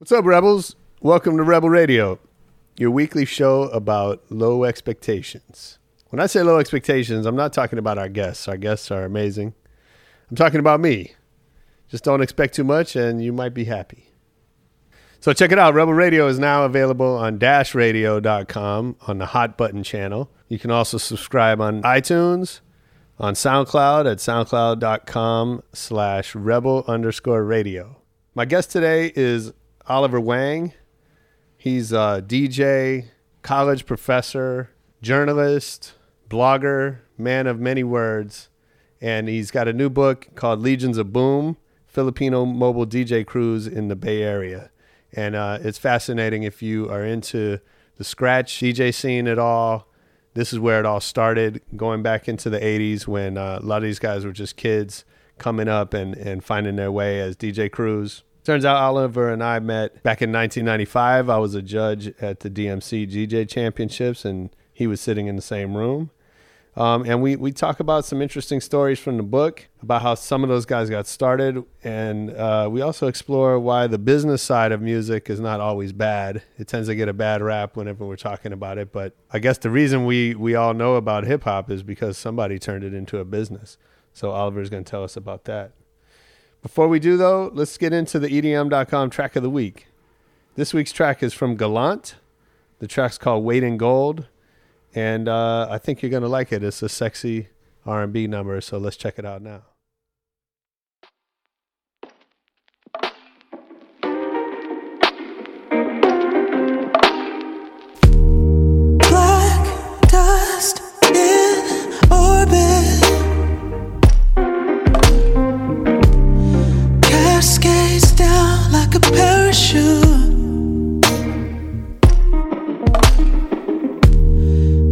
What's up, Rebels? Welcome to Rebel Radio, your weekly show about low expectations. When I say low expectations, I'm not talking about our guests. Our guests are amazing. I'm talking about me. Just don't expect too much, and you might be happy. So check it out. Rebel Radio is now available on dashradio.com on the Hot Button channel. You can also subscribe on iTunes, on SoundCloud at soundcloud.com slash rebel underscore radio. My guest today is Oliver Wang. He's a DJ, college professor, journalist, blogger, man of many words, and he's got a new book called Legions of Boom Filipino Mobile DJ Crews in the Bay Area. And uh, it's fascinating if you are into the scratch DJ scene at all. This is where it all started, going back into the 80s when uh, a lot of these guys were just kids coming up and, and finding their way as DJ crews. Turns out Oliver and I met back in 1995. I was a judge at the DMC DJ Championships, and he was sitting in the same room. Um, and we, we talk about some interesting stories from the book about how some of those guys got started. And uh, we also explore why the business side of music is not always bad. It tends to get a bad rap whenever we're talking about it. But I guess the reason we, we all know about hip hop is because somebody turned it into a business. So Oliver's going to tell us about that. Before we do, though, let's get into the EDM.com track of the week. This week's track is from Gallant. The track's called Weight in Gold, and uh, I think you're gonna like it. It's a sexy R&B number, so let's check it out now.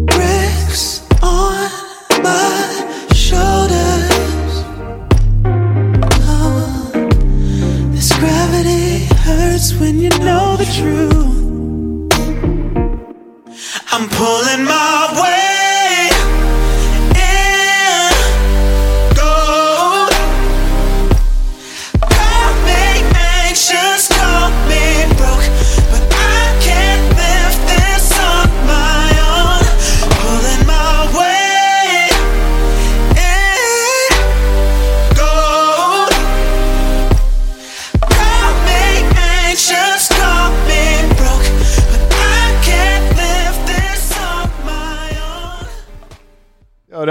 Bricks on my shoulders. Oh, this gravity hurts when you know the truth. I'm pulling my way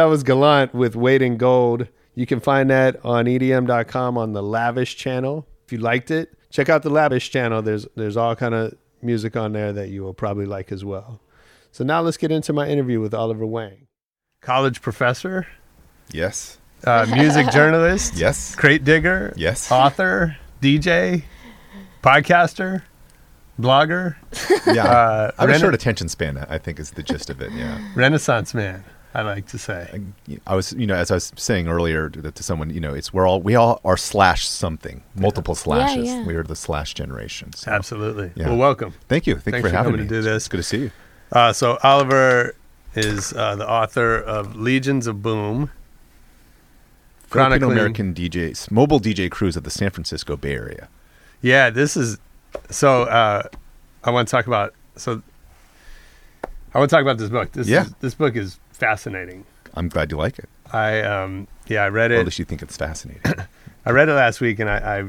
was Gallant with Weight in Gold. You can find that on EDM.com on the Lavish channel. If you liked it, check out the Lavish channel. There's there's all kind of music on there that you will probably like as well. So now let's get into my interview with Oliver Wang, college professor, Yes. uh, music journalist, Yes. crate digger, Yes. author, DJ, podcaster, blogger, Yeah. Uh, I have a short attention span. I think is the gist of it. Yeah. Renaissance man. I like to say. I was, you know, as I was saying earlier to, to someone, you know, it's we're all we all are slash something, multiple slashes. yeah. We are the slash generation. So. Absolutely. Yeah. Well, welcome. Thank you. Thank Thanks you for, for having me. to do this. It's good to see you. Uh, so Oliver is uh, the author of Legions of Boom, Filipino. American DJs, mobile DJ crews of the San Francisco Bay Area. Yeah, this is so. Uh, I want to talk about so. I want to talk about this book. This Yeah. is, this book is fascinating. I'm glad you like it. I um yeah I read Or at it. least you think it's fascinating. I read it last week, and I I,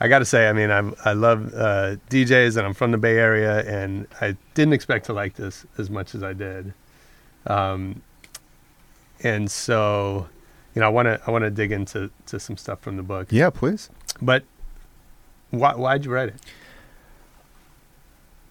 I got to say, I mean, I I love uh, DJs, and I'm from the Bay Area, and I didn't expect to like this as much as I did. Um, and so, you know, I want to I want to dig into to some stuff from the book. yeah, please. But why why'd you write it?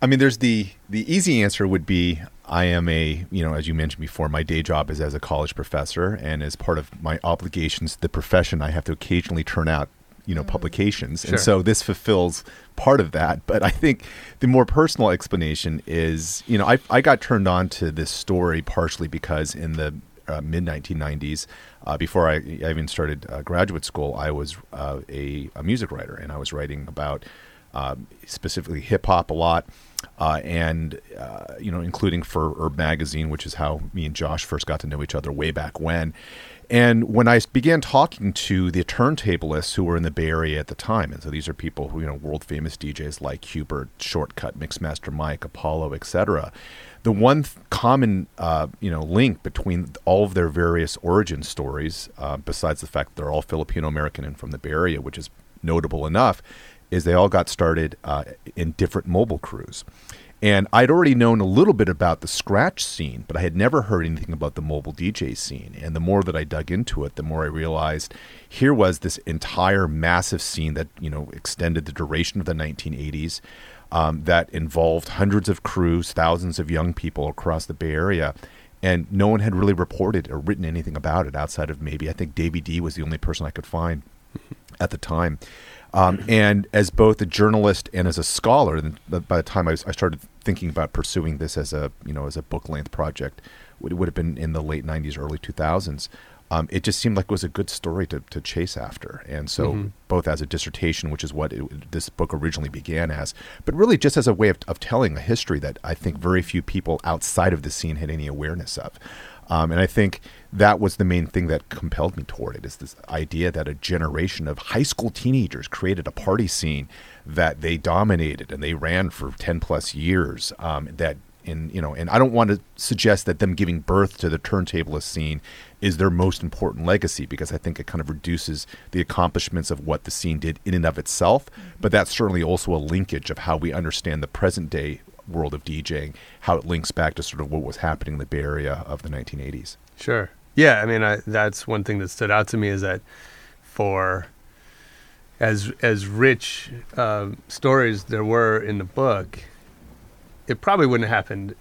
I mean, there's the the easy answer would be I am a you know as you mentioned before, my day job is as a college professor, and as part of my obligations to the profession, I have to occasionally turn out you know publications, Sure. and so this fulfills part of that. But I think the more personal explanation is you know I I got turned on to this story partially because in the uh, mid 1990s, uh, before I, I even started uh, graduate school, I was uh, a, a music writer, and I was writing about uh, specifically hip hop a lot, uh, and uh, you know, including for URB Magazine, which is how me and Josh first got to know each other way back when. And when I began talking to the turntablists who were in the Bay Area at the time, and so these are people who, you know, world famous DJs like Q-Bert, Shortkut, Mixmaster Mike, Apollo, etc. The one th- common, uh, you know, link between all of their various origin stories, uh, besides the fact that they're all Filipino American and from the Bay Area, which is notable enough, is they all got started uh, in different mobile crews. And I'd already known a little bit about the scratch scene, but I had never heard anything about the mobile DJ scene. And the more that I dug into it, the more I realized here was this entire massive scene that, you know, extended the duration of the 1980s, um, that involved hundreds of crews, thousands of young people across the Bay Area. And no one had really reported or written anything about it outside of maybe, I think Davey D was the only person I could find at the time. Um, and as both a journalist and as a scholar, by the time I, was, I started thinking about pursuing this as a you know as a book length project, it would have been in the late '90s, early 2000s. Um, it just seemed like it was a good story to, to chase after, and so both as a dissertation, which is what it, this book originally began as, but really just as a way of, of telling a history that I think very few people outside of the scene had any awareness of. Um, and I think that was the main thing that compelled me toward it is this idea that a generation of high school teenagers created a party scene that they dominated and they ran for 10 plus years um, that in you know and i don't want to suggest that them giving birth to the turntablist scene is their most important legacy because i think it kind of reduces the accomplishments of what the scene did in and of itself. But that's certainly also a linkage of how we understand the present day world of djing how it links back to sort of what was happening in the bay area of the 1980s Sure. Yeah, I mean, I, that's one thing that stood out to me is that for as as rich uh, stories there were in the book, it probably wouldn't have happened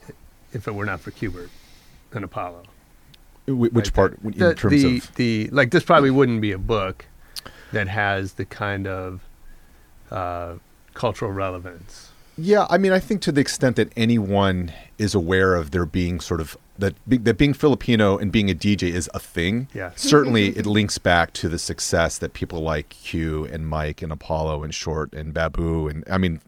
if it were not for Q-Bert and Apollo. Which Like part in the, terms the, of the like this probably wouldn't be a book that has the kind of uh, cultural relevance. Yeah, I mean, I think to the extent that anyone is aware of there being sort of that be, that being Filipino and being a DJ is a thing. Yeah. certainly it links back to the success that people like Q and Mike and Apollo and Short and Babu and I mean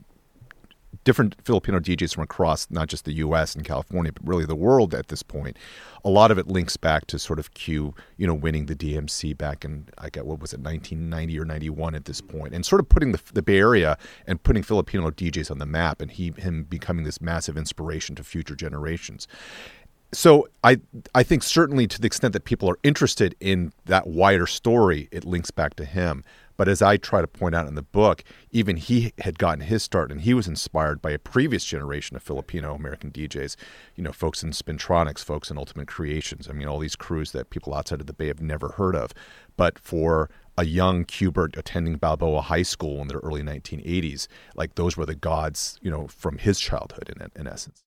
different Filipino DJs from across not just the U.S. and California, but really the world at this point. A lot of it links back to sort of Q, you know, winning the DMC back in I get what was it, 1990 or 91 at this point, and sort of putting the, the Bay Area and putting Filipino DJs on the map, and he him becoming this massive inspiration to future generations. So I I think certainly to the extent that people are interested in that wider story, it links back to him. But as I try to point out in the book, even he had gotten his start and he was inspired by a previous generation of Filipino American DJs, you know, folks in Spintronics, folks in Ultimate Creations. I mean, all these crews that people outside of the Bay have never heard of. But for a young Q-Bert attending Balboa High School in the early 1980s, like those were the gods, you know, from his childhood in, in essence.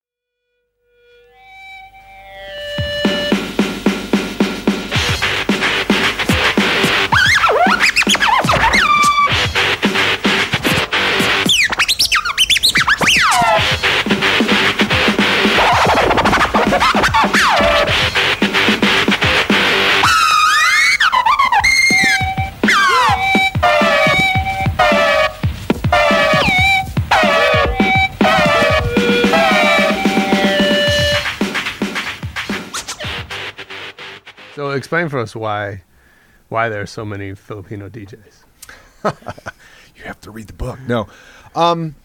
So explain for us why why there are so many Filipino DJs. you have to read the book. No, um,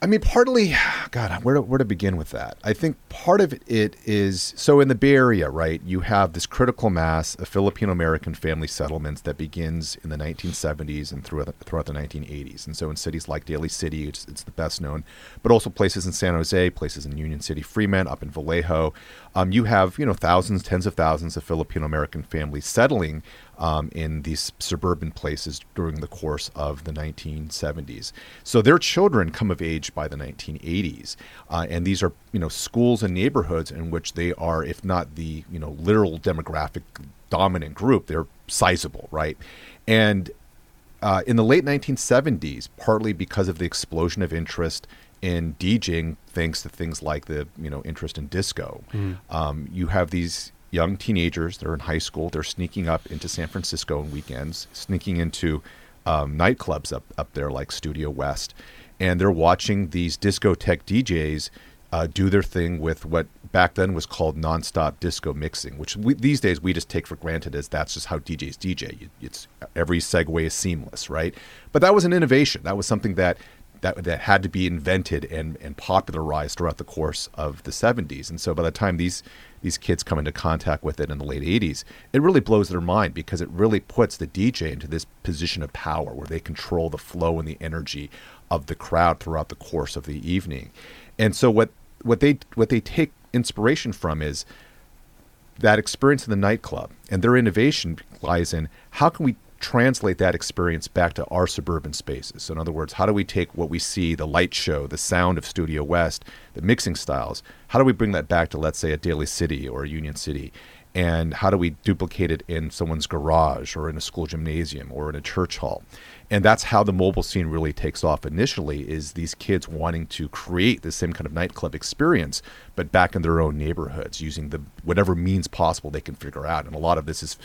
I mean, partly, God, where to, where to begin with that? I think part of it is so in the Bay Area, right? You have this critical mass of Filipino American family settlements that begins in the 1970s and throughout the, throughout the 1980s. And so in cities like Daly City, it's, it's the best known, but also places in San Jose, places in Union City, Fremont, up in Vallejo. Um, you have you know thousands, tens of thousands of Filipino American families settling um, in these suburban places during the course of the 1970s. So their children come of age by the 1980s, uh, and these are you know schools and neighborhoods in which they are, if not the you know literal demographic dominant group, they're sizable, right? And uh, in the late 1970s, partly because of the explosion of interest in DJing, thanks to things like the you know interest in disco, um, you have these young teenagers. They're in high school. They're sneaking up into San Francisco on weekends, sneaking into um, nightclubs up up there like Studio West, and they're watching these discotheque DJs uh, do their thing with what back then was called nonstop disco mixing, which we, these days we just take for granted as that's just how DJs DJ. It's every segue is seamless, right? But that was an innovation. That was something that that that had to be invented and and popularized throughout the course of the 70s. And so by the time these these kids come into contact with it in the late 80s, it really blows their mind because it really puts the DJ into this position of power where they control the flow and the energy of the crowd throughout the course of the evening. And so what what they what they take inspiration from is that experience in the nightclub and their innovation lies in how can we translate that experience back to our suburban spaces. So in other words how do we take what we see the light show the sound of studio west the mixing styles how do we bring that back to let's say a daly city or a union city? And how do we duplicate it in someone's garage or in a school gymnasium or in a church hall? And that's how the mobile scene really takes off. Initially is these kids wanting to create the same kind of nightclub experience but back in their own neighborhoods using the whatever means possible they can figure out. And a lot of this is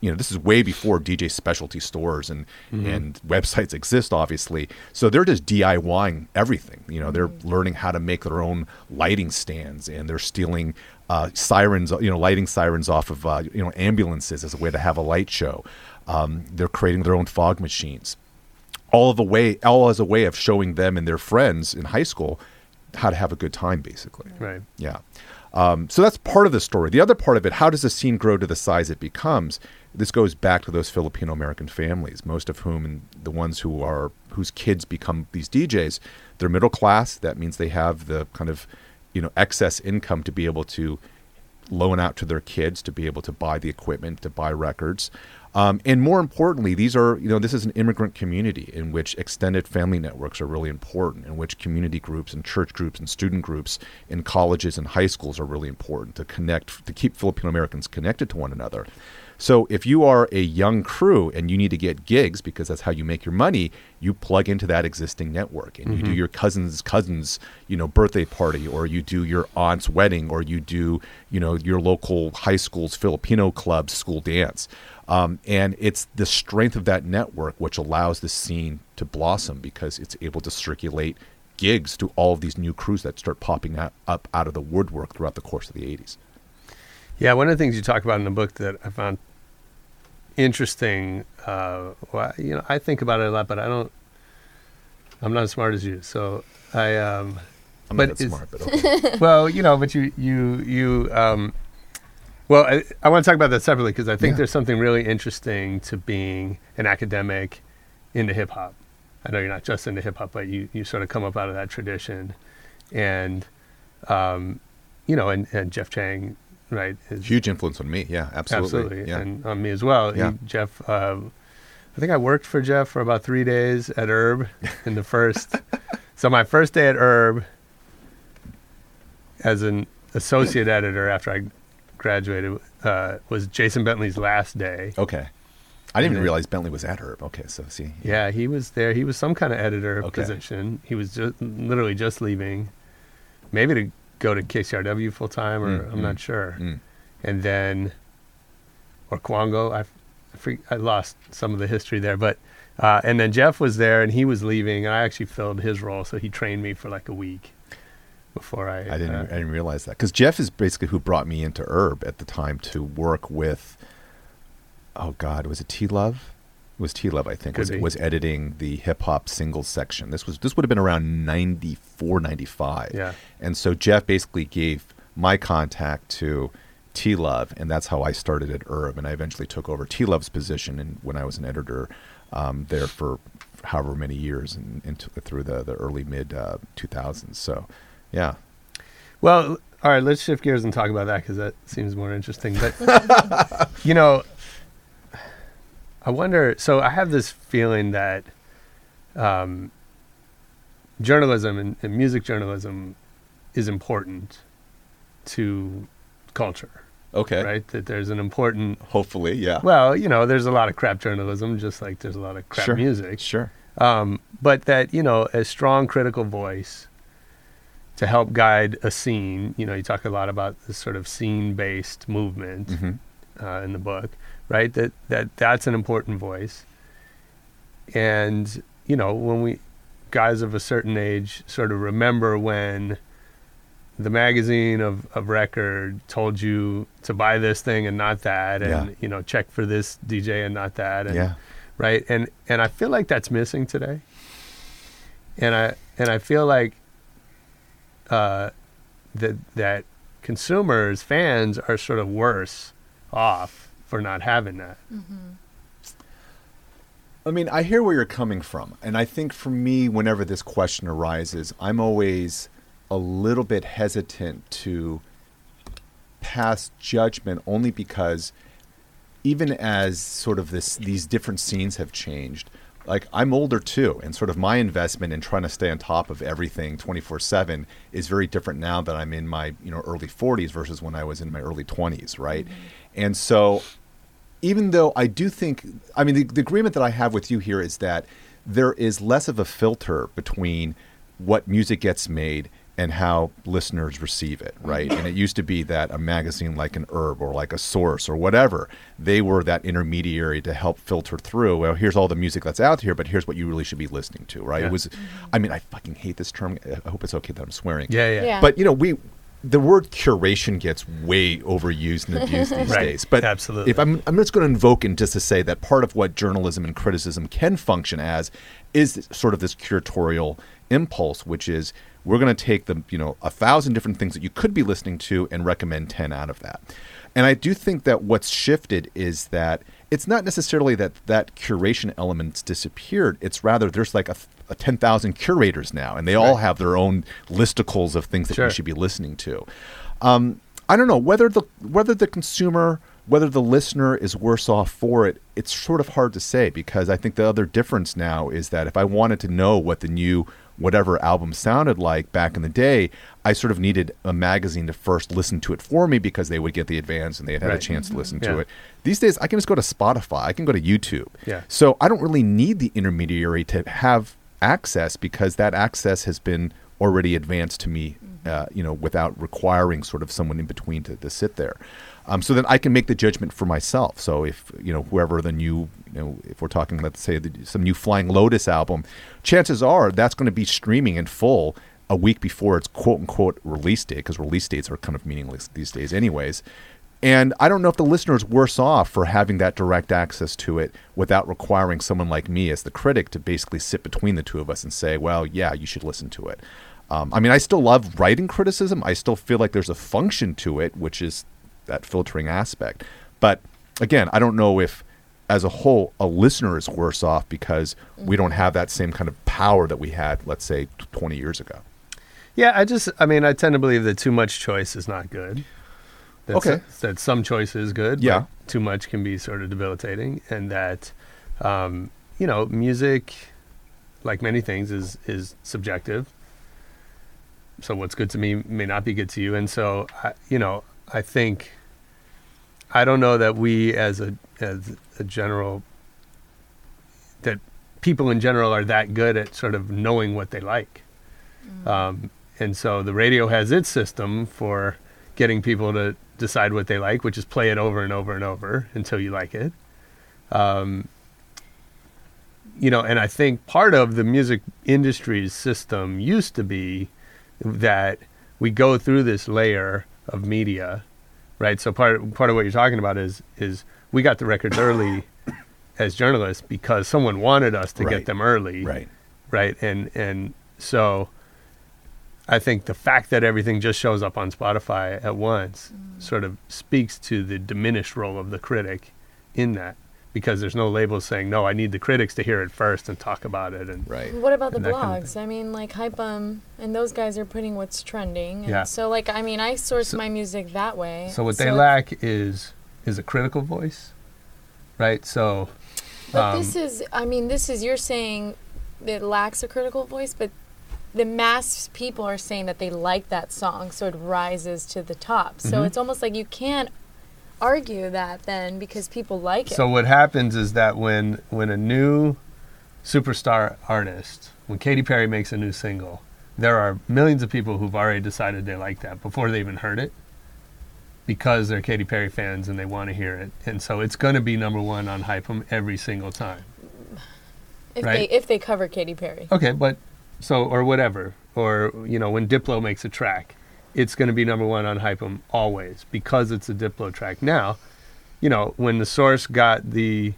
you know this is way before DJ specialty stores and and websites exist obviously so they're just DIYing everything you know they're learning how to make their own lighting stands and they're stealing uh, sirens you know lighting sirens off of uh, you know ambulances as a way to have a light show um, they're creating their own fog machines all of a way all as a way of showing them and their friends in high school how to have a good time basically Right. yeah. Um, so that's part of the story. The other part of it, how does the scene grow to the size it becomes? This goes back to those Filipino American families, most of whom, and the ones who are whose kids become these DJs, they're middle class. That means they have the kind of you know excess income to be able to loan out to their kids to be able to buy the equipment to buy records um, and more importantly these are you know this is an immigrant community in which extended family networks are really important in which community groups and church groups and student groups in colleges and high schools are really important to connect to keep filipino americans connected to one another so if you are a young crew and you need to get gigs because that's how you make your money, you plug into that existing network and you do your cousin's cousin's, you know, birthday party or you do your aunt's wedding or you do, you know, your local high school's Filipino club school dance. Um, and it's the strength of that network which allows the scene to blossom because it's able to circulate gigs to all of these new crews that start popping out, up out of the woodwork throughout the course of the 80s. Yeah, one of the things you talk about in the book that I found interesting, uh, well, you know, I think about it a lot, but I don't. I'm not as smart as you, so I. Um, I'm But not smart, but okay. well, you know, but you you you. Um, well, I, I want to talk about that separately because I think Yeah. there's something really interesting to being an academic into hip hop. I know you're not just into hip hop, but you, you sort of come up out of that tradition, and um, you know, and, and Jeff Chang, right? Is, Huge influence on me. Yeah, absolutely. absolutely, Yeah. and on me as well. He- Yeah. Jeff, um, I think I worked for Jeff for about three days at URB in the first. so my first day at URB, as an associate editor after I graduated, uh, was Jason Bentley's last day. Okay. I didn't even Yeah. realize Bentley was at URB. Okay, so see. Yeah, he was there. He was some kind of editor Okay. position. He was just literally just leaving, maybe to go to KCRW full time, or Mm, I'm mm, not sure. Mm. and then or Kwango. I, I, I lost some of the history there, but uh, and then Jeff was there and he was leaving, and I actually filled his role, so he trained me for like a week before I. I didn't. uh, I didn't realize that because Jeff is basically who brought me into URB at the time to work with. Oh God, was it T Love? Was T Love, I think. Could Was be. was editing the hip hop singles section. This was this would have been around 94, 95. Yeah. And so Jeff basically gave my contact to T Love, and that's how I started at URB. And I eventually took over T Love's position, and when I was an editor um, there for however many years, and into through the the early mid uh, 2000s. So, yeah. Well, all right, let's shift gears and talk about that because that seems more interesting. But you know, I wonder. So I have this feeling that um, journalism and, and music journalism is important to culture, Okay. right? That there's an important. Hopefully, yeah. Well, you know, there's a lot of crap journalism, just like there's a lot of crap Sure. music Sure. um, but that you know a strong critical voice to help guide a scene you know you talk a lot about this sort of scene based movement hmm uh, in the book right that that that's an important voice and you know when we guys of a certain age sort of remember when the magazine of, of record told you to buy this thing and not that, and Yeah. you know check for this DJ and not that, and, Yeah. right? And and I feel like that's missing today. And I and I feel like uh, that that consumers, fans, are sort of worse off for not having that. Mm-hmm. I mean, I hear where you're coming from. And I think for me, whenever this question arises, I'm always a little bit hesitant to pass judgment only because even as sort of this these different scenes have changed, like I'm older too, and sort of my investment in trying to stay on top of everything 24/7 is very different now that I'm in my, you know, early 40s versus when I was in my early 20s, right? Mm-hmm. And so even though I do think, I mean, the, the agreement that I have with you here is that there is less of a filter between what music gets made and how listeners receive it, right? And it used to be that a magazine like an URB or like a Source or whatever, they were that intermediary to help filter through. Well, here's all the music that's out here, but here's what you really should be listening to, right? Yeah. It was, I mean, I fucking hate this term. I hope it's okay that I'm swearing. Yeah, yeah, Yeah. But you know, we the word curation gets way overused and abused these Right. days. But Absolutely. if I'm I'm just going to invoke and just to say that part of what journalism and criticism can function as is sort of this curatorial impulse, which is we're going to take the you know a thousand different things that you could be listening to and recommend ten out of that. And I do think that what's shifted is that it's not necessarily that that curation element's disappeared. It's rather there's like a, a 10,000 curators now, and they all have their own listicles of things that Sure. you should be listening to. Um, I don't know whether the whether the consumer, whether the listener is worse off for it. It's sort of hard to say because I think the other difference now is that if I wanted to know what the new whatever album sounded like back in the day, I sort of needed a magazine to first listen to it for me because they would get the advance and they had had a chance to listen Yeah. to it. These days, I can just go to Spotify. I can go to YouTube. Yeah. So I don't really need the intermediary to have access because that access has been already advanced to me, uh, you know, without requiring sort of someone in between to, to sit there. Um, so then I can make the judgment for myself. So if you know whoever the new, you know, if we're talking, let's say the, some new Flying Lotus album, chances are that's going to be streaming in full a week before its quote unquote release date because release dates are kind of meaningless these days, anyways. And I don't know if the listener is worse off for having that direct access to it without requiring someone like me as the critic to basically sit between the two of us and say, well, yeah, you should listen to it. Um, I mean, I still love writing criticism. I still feel like there's a function to it, which is that filtering aspect. But again, I don't know if, as a whole, a listener is worse off because we don't have that same kind of power that we had, let's say, t- 20 years ago. Yeah, I just, I mean, I tend to believe that too much choice is not good. That Okay. s- that some choice is good. Yeah. Too much can be sort of debilitating, and that, um, you know, music, like many things, is is subjective. So what's good to me may not be good to you, and so I, you know, I think. I don't know that we, as a as a general, that people in general are that good at sort of knowing what they like. Um, and so the radio has its system for getting people to decide what they like, which is play it over and over and over until you like it. Um, you know, and I think part of the music industry's system used to be that we go through this layer of media, right? So part part of what you're talking about is is we got the records early as journalists because someone wanted us to Right. get them early Right. right and and so i think the fact that everything just shows up on spotify at once mm. sort of speaks to the diminished role of the critic in that because there's no labels saying no i need the critics to hear it first and talk about it and Right. What about the And that kind of blogs? I mean, like Hypem and those guys are putting what's trending. And Yeah. So, like, I mean, I source So- my music that way. so what they lack is is a critical voice right so But um, this is, I mean, this is you're saying it lacks a critical voice, but the mass people are saying that they like that song, so it rises to the top. So Mhm. it's almost like you can't argue that then because people like it. So what happens is that when when a new superstar artist, when Katy Perry makes a new single, there are millions of people who've already decided they like that before they even heard it because they're Katy Perry fans and they want to hear it. And so it's going to be number 1 on Hypem every single time. if right. they if they cover Katy Perry. Okay, but so or whatever or you know when Diplo makes a track it's going to be number one on Hypem always because it's a Diplo track. Now, you know, when the Source got the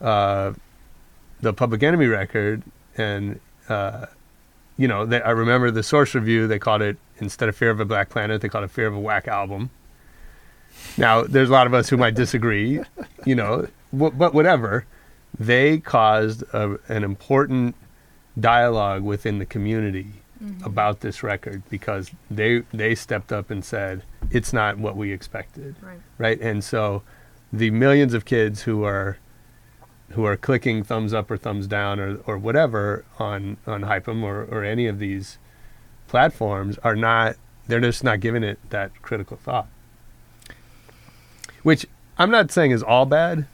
uh, the Public Enemy record, and uh, you know, they, I remember the Source review. They called it instead of Fear of a Black Planet, they called it Fear of a Whack album. Now, there's a lot of us who might disagree, you know, w- but whatever. They caused a, an important dialogue within the community Mm-hmm. about this record because they they stepped up and said it's not what we expected Right. right and so the millions of kids who are who are clicking thumbs up or thumbs down or, or whatever on on Hypem or, or any of these platforms are not they're just not giving it that critical thought which I'm not saying is all bad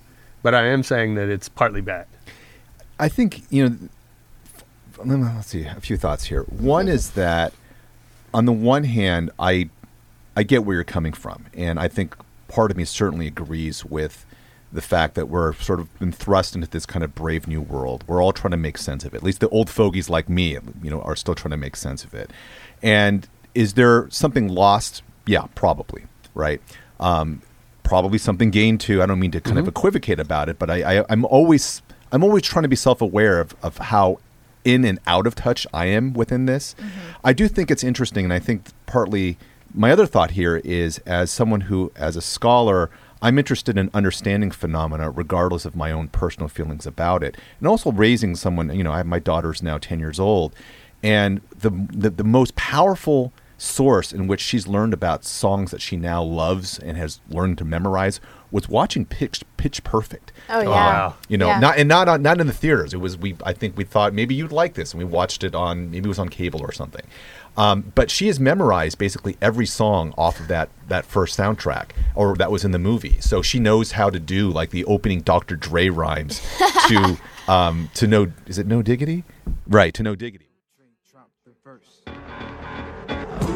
but I am saying that it's partly bad I think you know. Let's see a few thoughts here. One is that, on the one hand, I I get where you're coming from, and I think part of me certainly agrees with the fact that we're sort of been thrust into this kind of brave new world. We're all trying to make sense of it. At least the old fogies like me, you know, are still trying to make sense of it. And is there something lost? Yeah, probably. Right. Um, probably something gained too. I don't mean to kind of equivocate about it, but I, I, I'm always I'm always trying to be self aware of, of how in and out of touch I am within this. Mm-hmm. I do think it's interesting, and I think partly my other thought here is as someone who, as a scholar, I'm interested in understanding phenomena regardless of my own personal feelings about it, and also raising someone. You know, I have my daughter's now ten years old, and the the, the most powerful source in which she's learned about songs that she now loves and has learned to memorize was watching Pitch Pitch Perfect. Oh, yeah. wow. You know, Yeah. not and not on, not in the theaters. It was we. I think we thought maybe you'd like this, and we watched it on maybe it was on cable or something. Um, but she has memorized basically every song off of that that first soundtrack, or that was in the movie. So she knows how to do like the opening Dr. Dre rhymes to um, to no is it no diggity, right? To no diggity.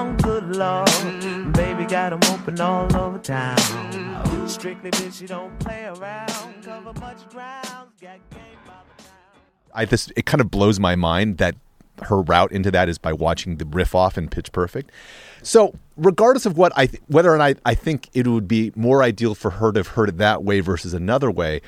down, good. Baby got 'em open all over town. Strictly bitch, you don't play around. Cover much ground. Got game by the. I this it kind of blows my mind that her route into that is by watching the riff off in Pitch Perfect. So, regardless of what I th- whether or not I think it would be more ideal for her to have heard it that way versus another way,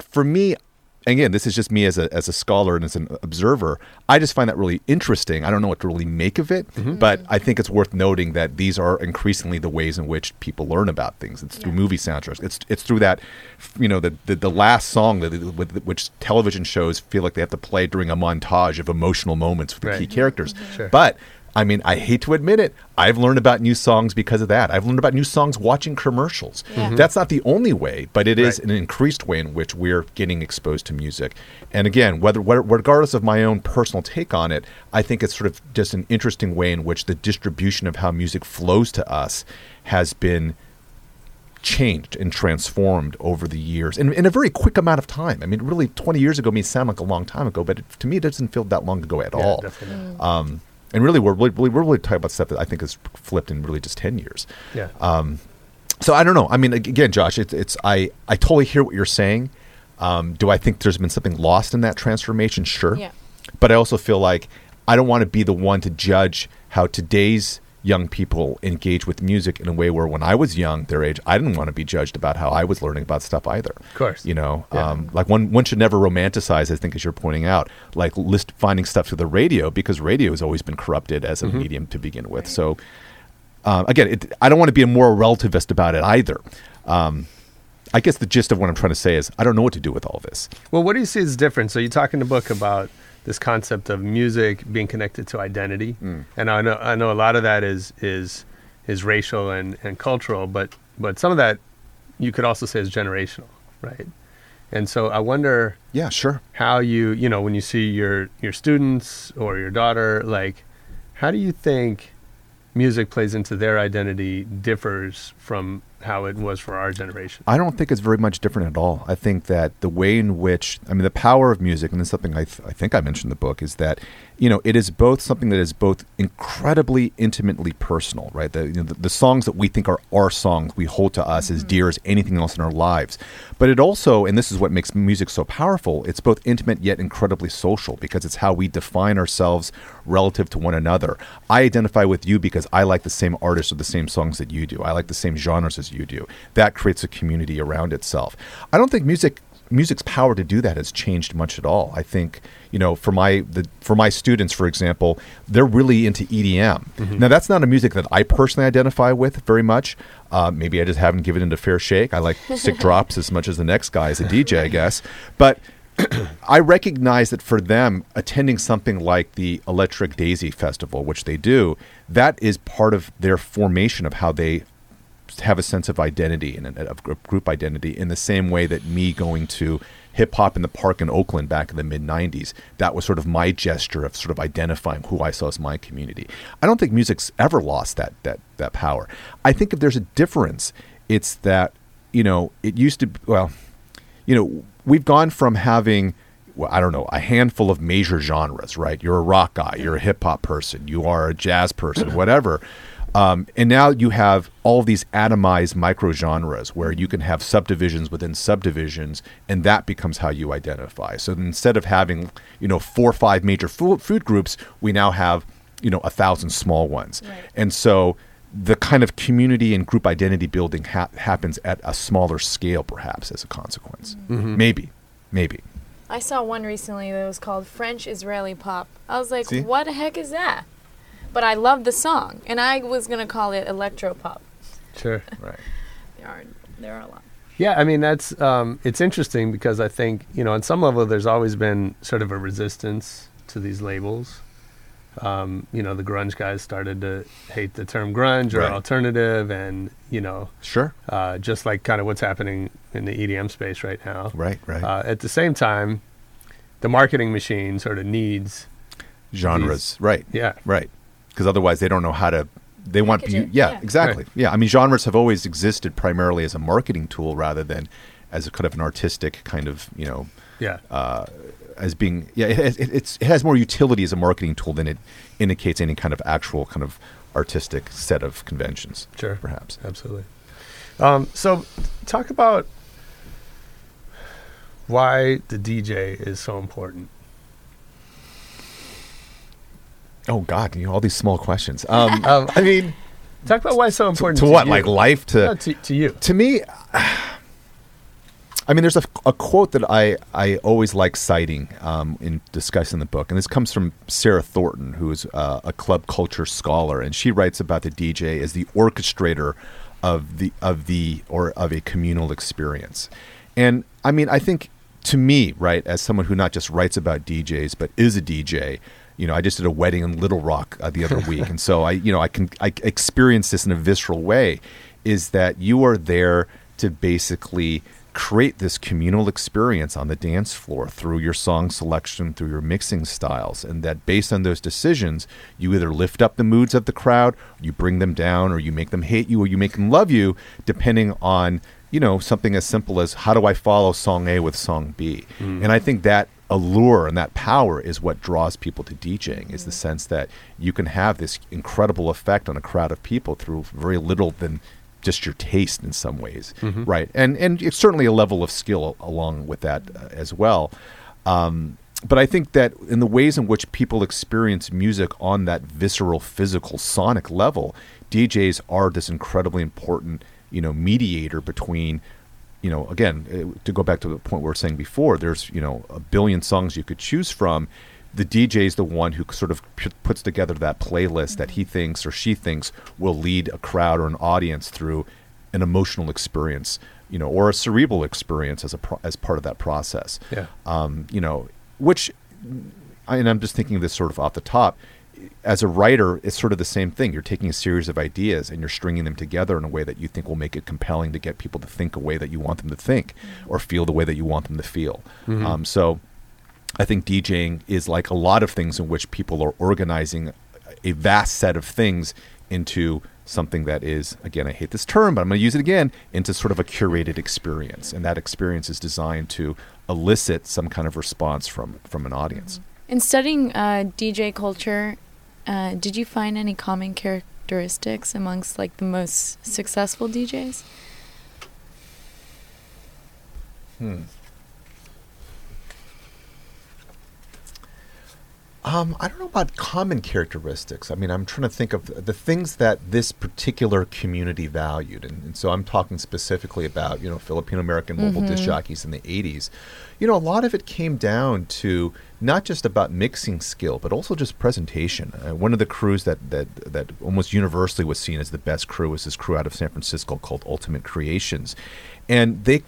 for me, again, this is just me as a as a scholar and as an observer. I just find that really interesting. I don't know what to really make of it, mm-hmm. but I think it's worth noting that these are increasingly the ways in which people learn about things. It's through Yeah. movie soundtracks. It's it's through that, you know, the the, the last song that with which television shows feel like they have to play during a montage of emotional moments with the Right. key characters. Sure. But I mean, I hate to admit it. I've learned about new songs because of that. I've learned about new songs watching commercials. Yeah. Mhm. That's not the only way, but it is Right. an increased way in which we're getting exposed to music. And again, whether whether- regardless of my own personal take on it, I think it's sort of just an interesting way in which the distribution of how music flows to us has been changed and transformed over the years in, in a very quick amount of time. I mean, really, 20 years ago may sound like a long time ago, but it, to me, it doesn't feel that long ago at Yeah, all. definitely not. Um, and really, we're really, we're really talking about stuff that I think has flipped in really just 10 years. yeah Um, So I don't know. I mean, again, Josh, it's, it's I, I totally hear what you're saying. Um, do I think there's been something lost in that transformation? Sure. Yeah. But I also feel like I don't want to be the one to judge how today's young people engage with music in a way where when I was young, their age, I didn't want to be judged about how I was learning about stuff either. Of course. You know, Yeah. um, like one, one should never romanticize, I think, as you're pointing out, like list finding stuff through the radio because radio has always been corrupted as a Mm-hmm. medium to begin with. So, um, again, it, I don't want to be a moral relativist about it either. Um, I guess the gist of what I'm trying to say is I don't know what to do with all this. Well, what do you see as different? So you talk in the book about this concept of music being connected to identity, mm. and I know I know a lot of that is is is racial and, and cultural, but but some of that you could also say is generational, right? And so I wonder Yeah, sure. how you you know when you see your your students or your daughter like how do you think music plays into their identity differs from how it was for our generation. I don't think it's very much different at all. I think that the way in which, I mean, the power of music, and this is something I, th- I think I mentioned in the book, is that, you know, it is both something that is both incredibly intimately personal, right? The, you know, the, the songs that we think are our songs, we hold to us as mm-hmm. dear as anything else in our lives. But it also, and this is what makes music so powerful, it's both intimate yet incredibly social because it's how we define ourselves relative to one another. I identify with you because I like the same artists or the same songs that you do. I like the same genres as you do. That creates a community around itself. I don't think music music's power to do that has changed much at all. I think you know for my the for my students, for example, they're really into EDM. Now that's not a music that I personally identify with very much. Uh, maybe I just haven't given it a fair shake. I like sick drops as much as the next guy as a DJ, I guess. But I recognize that for them, attending something like the Electric Daisy Festival, which they do, that is part of their formation of how they have a sense of identity and of group identity in the same way that me going to hip hop in the park in Oakland back in the mid 90s that was sort of my gesture of sort of identifying who I saw as my community. I don't think music's ever lost that that that power. I think if there's a difference it's that you know it used to well you know, we've gone from having, well, I don't know, a handful of major genres, right? You're a rock guy, you're a hip hop person, you are a jazz person, whatever. Um, and now you have all these atomized micro genres where you can have subdivisions within subdivisions, and that becomes how you identify. So instead of having, you know, four or five major food, food groups, we now have, you know, a thousand small ones. Right. And so the kind of community and group identity building ha- happens at a smaller scale, perhaps, as a consequence. Maybe, maybe. I saw one recently that was called French Israeli Pop. I was like, See? what the heck is that? But I love the song, and I was gonna call it electro pop. Sure. Right. There are there are a lot. Yeah, I mean that's um, it's interesting because I think you know on some level there's always been sort of a resistance to these labels. Um, you know, the grunge guys started to hate the term grunge or Right. alternative, and you know, Sure. uh, just like kind of what's happening in the EDM space right now. Right, right. Uh, at the same time, the marketing machine sort of needs, Genres. Right. yeah, Right. Because otherwise they don't know how to. They want. Package You, it, yeah, yeah. exactly. Right. Yeah. I mean, genres have always existed primarily as a marketing tool rather than as a kind of an artistic kind of, you know, yeah, uh, as being yeah it has, it, it's, it has more utility as a marketing tool than it indicates any kind of actual kind of artistic set of conventions sure, perhaps absolutely. Um, so, talk about why the DJ is so important. Oh god you know all these small questions um, Um, i mean Talk about why it's so important to to, what you. like life to No, to, to you. to me i mean there's a, a quote that i i always like citing um, in discussing the book and this comes from sarah thornton who's uh, a club culture scholar and she writes about the dj as the orchestrator of the of the or of a communal experience and i mean i think to me right as someone who not just writes about djs but is a dj you know, I just did a wedding in Little Rock uh, the other week, and so I, you know, I can I experience this in a visceral way. Is that you are there to basically create this communal experience on the dance floor through your song selection, through your mixing styles, and that based on those decisions, you either lift up the moods of the crowd, you bring them down, or you make them hate you, or you make them love you, depending on you know something as simple as how do I follow song A with song B, and I think that allure and that power is what draws people to DJing is the sense that you can have this incredible effect on a crowd of people through very little than just your taste in some ways right? And and it's certainly a level of skill along with that uh, as well. Um, but I think that in the ways in which people experience music on that visceral, physical, sonic level, DJs are this incredibly important, you know, mediator between, you know, again, uh, to go back to the point we were saying before, there's, you know, a billion songs you could choose from. The DJ is the one who sort of p- puts together that playlist that he thinks or she thinks will lead a crowd or an audience through an emotional experience, you know, or a cerebral experience as a pro- as part of that process Yeah. um, you know, which, and I'm just thinking of this sort of off the top. As a writer, it's sort of the same thing. You're taking a series of ideas and you're stringing them together in a way that you think will make it compelling to get people to think a way that you want them to think, or feel the way that you want them to feel. Um, so, I think DJing is like a lot of things in which people are organizing a vast set of things into something that is again I hate this term but I'm going to use it again into sort of a curated experience and that experience is designed to elicit some kind of response from from an audience. In studying uh, DJ culture, uh, did you find any common characteristics amongst like the most successful DJs? Hmm. Um, I don't know about common characteristics. I mean, I'm trying to think of the things that this particular community valued, and, and so I'm talking specifically about you know Filipino American mobile disc jockeys in the '80s. You know, a lot of it came down to not just about mixing skill, but also just presentation. Uh, one of the crews that that that almost universally was seen as the best crew was this crew out of San Francisco called Ultimate Creations, and they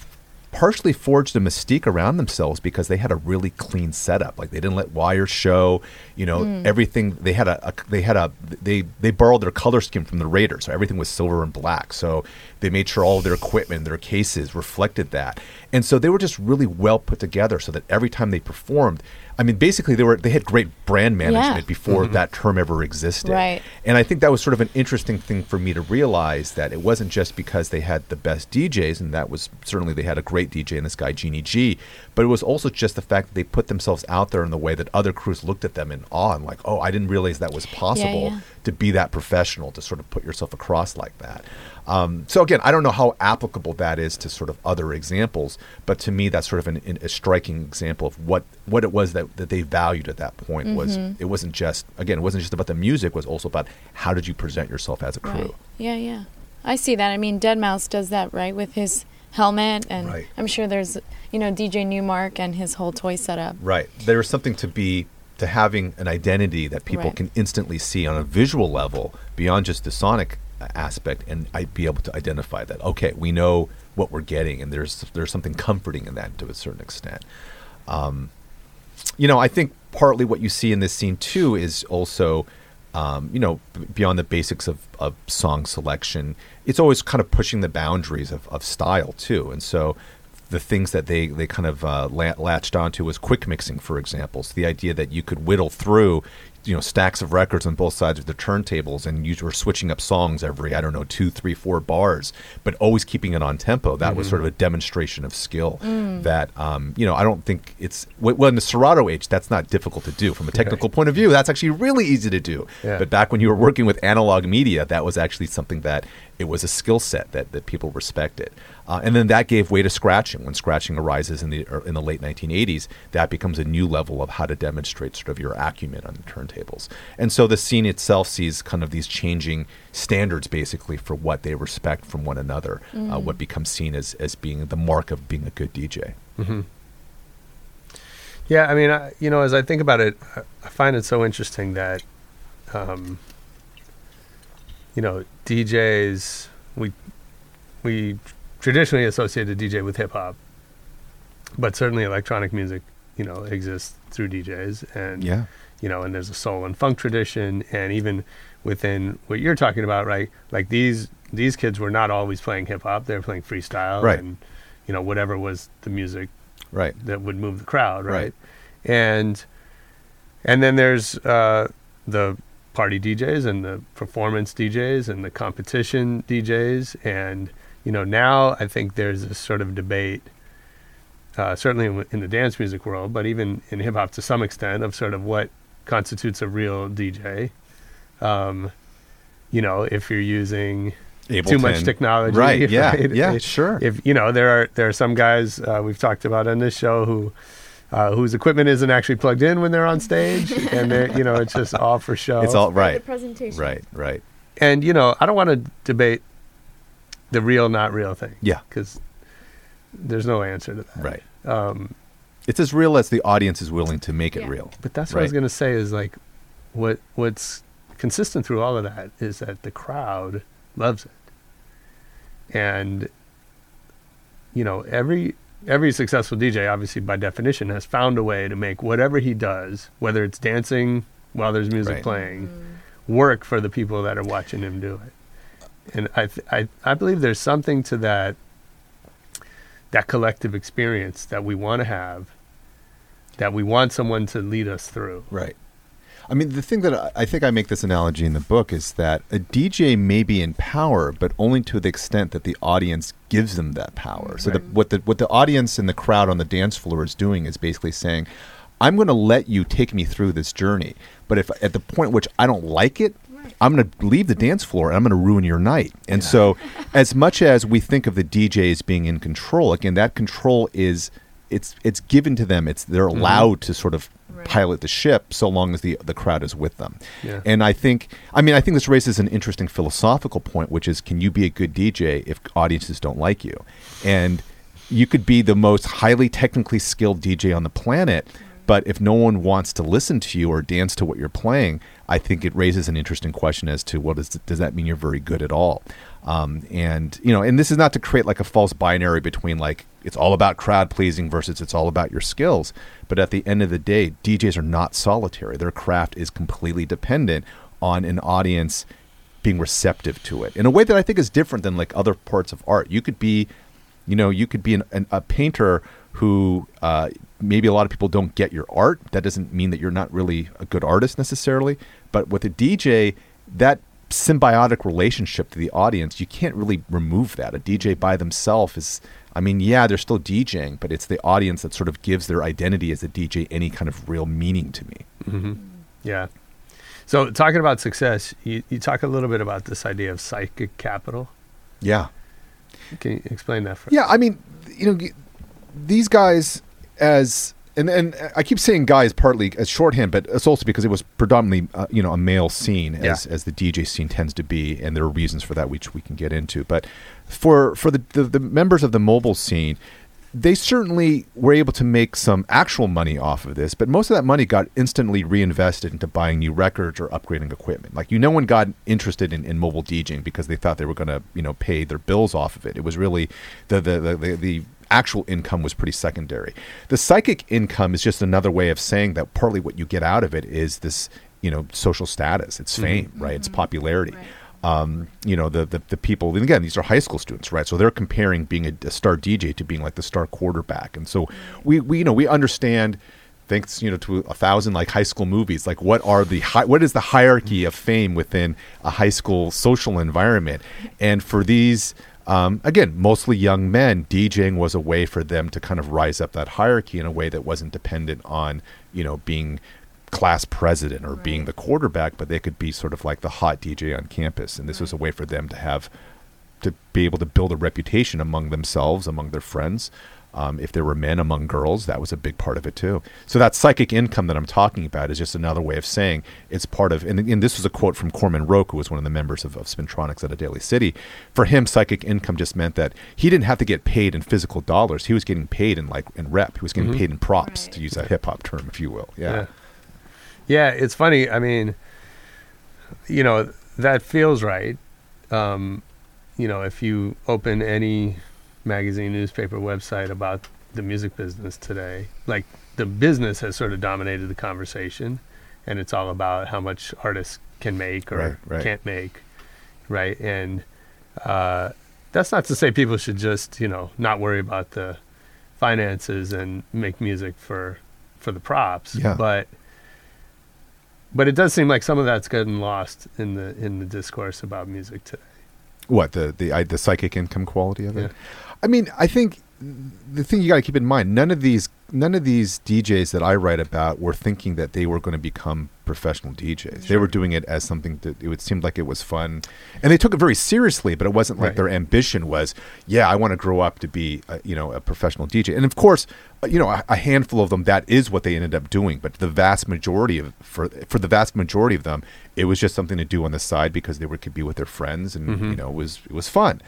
partially forged a mystique around themselves because they had a really clean setup. Like they didn't let wires show, you know, everything. They had a, a they had a they they borrowed their color scheme from the Raiders, so everything was silver and black. So they made sure all of their equipment, their cases reflected that, and so they were just really well put together. So that every time they performed, I mean, basically they were they had great brand management Yeah. before mm-hmm. that term ever existed. Right. And I think that was sort of an interesting thing for me to realize that it wasn't just because they had the best DJs, and that was certainly they had a great DJ in this guy, Genie G, but it was also just the fact that they put themselves out there in the way that other crews looked at them in awe and like, oh, I didn't realize that was possible yeah. to be that professional, to sort of put yourself across like that. Um, so again, I don't know how applicable that is to sort of other examples, but to me, that's sort of an, an- a striking example of what, what it was that, that they valued at that point. Was it wasn't just again, it wasn't just about the music; it was also about how did you present yourself as a crew. Right. Yeah, yeah. I see that. I mean, Deadmau5 does that, right, with his helmet, and Right. I'm sure there's, you know, DJ Nu-Mark and his whole toy setup. Right. There's something to be to having an identity that people Right. can instantly see on a visual level beyond just the sonic aspect, and I'd be able to identify that. Okay, we know what we're getting, and there's there's something comforting in that to a certain extent. Um, you know, I think partly what you see in this scene too is also, um, you know, b- beyond the basics of, of song selection, it's always kind of pushing the boundaries of, of style too. And so the things that they, they kind of uh, la- latched onto was quick mixing, for example. So the idea that you could whittle through, you know, stacks of records on both sides of the turntables and you were switching up songs every, I don't know, two, three, four bars, but always keeping it on tempo. That was sort of a demonstration of skill that, um, you know, I don't think it's, w- well, in the Serato age, that's not difficult to do. From a technical point of view, that's actually really easy to do. Yeah. But back when you were working with analog media, that was actually something that it was a skill set that, that people respected. Uh, and then that gave way to scratching. When scratching arises in the er, in the late 1980s, that becomes a new level of how to demonstrate sort of your acumen on the turntables. And so the scene itself sees kind of these changing standards, basically, for what they respect from one another. Uh, what becomes seen as as being the mark of being a good DJ. Yeah, I mean, I, you know, as I think about it, I, I find it so interesting that, um, you know, DJs we we traditionally associated DJ with hip hop, but certainly electronic music, you know, exists through DJs, and Yeah. you know, and there's a soul and funk tradition, and even within what you're talking about, right? Like these these kids were not always playing hip hop; they were playing freestyle, Right. And you know, whatever was the music Right. that would move the crowd, right? Right. And and then there's uh, the party DJs and the performance DJs and the competition DJs, and you know now I think there's this sort of debate, uh, certainly in, in the dance music world, but even in hip hop to some extent, of sort of what constitutes a real DJ. Um, you know, if you're using too much technology, Right. Yeah. right? Yeah. If- Sure. if you know there are there are some guys uh, we've talked about on this show who uh, whose equipment isn't actually plugged in when they're on stage and they're you know it's just all for show it's all right. The right. presentation. Right. Right. and you know i don't want to debate the real not real thing Yeah. because there's no answer to that Right. um, It's as real as the audience is willing to make it real. but that's what i was going to say is like what what's consistent through all of that is that the crowd loves it and you know every every successful DJ obviously by definition has found a way to make whatever he does whether it's dancing while there's music Right. playing mm. work for the people that are watching him do it and I, th- I I believe there's something to that that collective experience that we want to have that we want someone to lead us through Right. I mean, the thing that I, I think I make this analogy in the book is that a DJ may be in power, but only to the extent that the audience gives them that power. So the, what the what the audience and the crowd on the dance floor is doing is basically saying, "I'm going to let you take me through this journey, but if at the point which I don't like it." I'm going to leave the dance floor and I'm going to ruin your night. And so, as much as we think of the DJ as being in control, again, that control is it's it's given to them. It's they're mm-hmm. allowed to sort of Right. pilot the ship so long as the the crowd is with them. Yeah. And I think I mean I think this raises an interesting philosophical point which is can you be a good DJ if audiences don't like you? And you could be the most highly technically skilled DJ on the planet, but if no one wants to listen to you or dance to what you're playing, I think it raises an interesting question as to what is does that mean you're very good at all? Um, and you know, and this is not to create like a false binary between like it's all about crowd pleasing versus it's all about your skills. But at the end of the day, DJs are not solitary. Their craft is completely dependent on an audience being receptive to it in a way that I think is different than like other parts of art. You could be, you know, you could be an, an, a painter who uh, maybe a lot of people don't get your art. That doesn't mean that you're not really a good artist necessarily. But with a DJ, that symbiotic relationship to the audience, you can't really remove that. A DJ by themselves is, I mean, yeah, they're still DJing, but it's the audience that sort of gives their identity as a DJ any kind of real meaning to me. Mm-hmm. Yeah. So talking about success, you, you talk a little bit about this idea of psychic capital. Yeah. Can you explain that for Yeah, I mean, you know, these guys as and and I keep saying guys partly as shorthand, but it's also because it was predominantly uh, you know a male scene as Yeah. as the DJ scene tends to be, and there are reasons for that which we can get into. But for for the the, the members of the mobile scene. They certainly were able to make some actual money off of this, but most of that money got instantly reinvested into buying new records or upgrading equipment. Like you, no one got interested in, in mobile DJing because they thought they were going to, you know, pay their bills off of it. It was really the the, the, the the actual income was pretty secondary. The psychic income is just another way of saying that partly what you get out of it is this, you know, social status. It's mm-hmm. fame, right? It's mm-hmm. popularity Right. um, you know the, the the people and again these are high school students right so they're comparing being a, a star dj to being like the star quarterback and so mm-hmm. we, we you know we understand thanks you know to a thousand like high school movies like what are the hi- what is the hierarchy of fame within a high school social environment and for these um, again mostly young men djing was a way for them to kind of rise up that hierarchy in a way that wasn't dependent on you know being class president or being the quarterback, but they could be sort of like the hot DJ on campus. And this was a way for them to have to be able to build a reputation among themselves, among their friends. Um, if there were men among girls, that was a big part of it too. So that psychic income that I'm talking about is just another way of saying it's part of. And, and this was a quote from Corman Roke, who was one of the members of, of Spintronics at a Daly City. For him, psychic income just meant that he didn't have to get paid in physical dollars. He was getting paid in like in rep. He was getting paid in props, Right. to use a hip hop term, if you will. Yeah. Yeah, it's funny. I mean, you know, that feels right. Um, you know, if you open any magazine, newspaper, website about the music business today, like the business has sort of dominated the conversation, and it's all about how much artists can make or Right, right. can't make, right? And uh, that's not to say people should just, you know, not worry about the finances and make music for for the props, Yeah. but but it does seem like some of that's getting lost in the in the discourse about music today. What the the I, the psychic income quality of it? Yeah. I mean, I think the thing you got to keep in mind none of these none of these DJs that I write about were thinking that they were going to become professional DJs. They were doing it as something that it would seem like it was fun, and they took it very seriously. But it wasn't like Right. their ambition was, yeah, I want to grow up to be, a, you know, a professional DJ. And of course, uh, you know, a, a handful of them that is what they ended up doing. But the vast majority of for for the vast majority of them, it was just something to do on the side because they were could be with their friends, and you know, it was it was fun.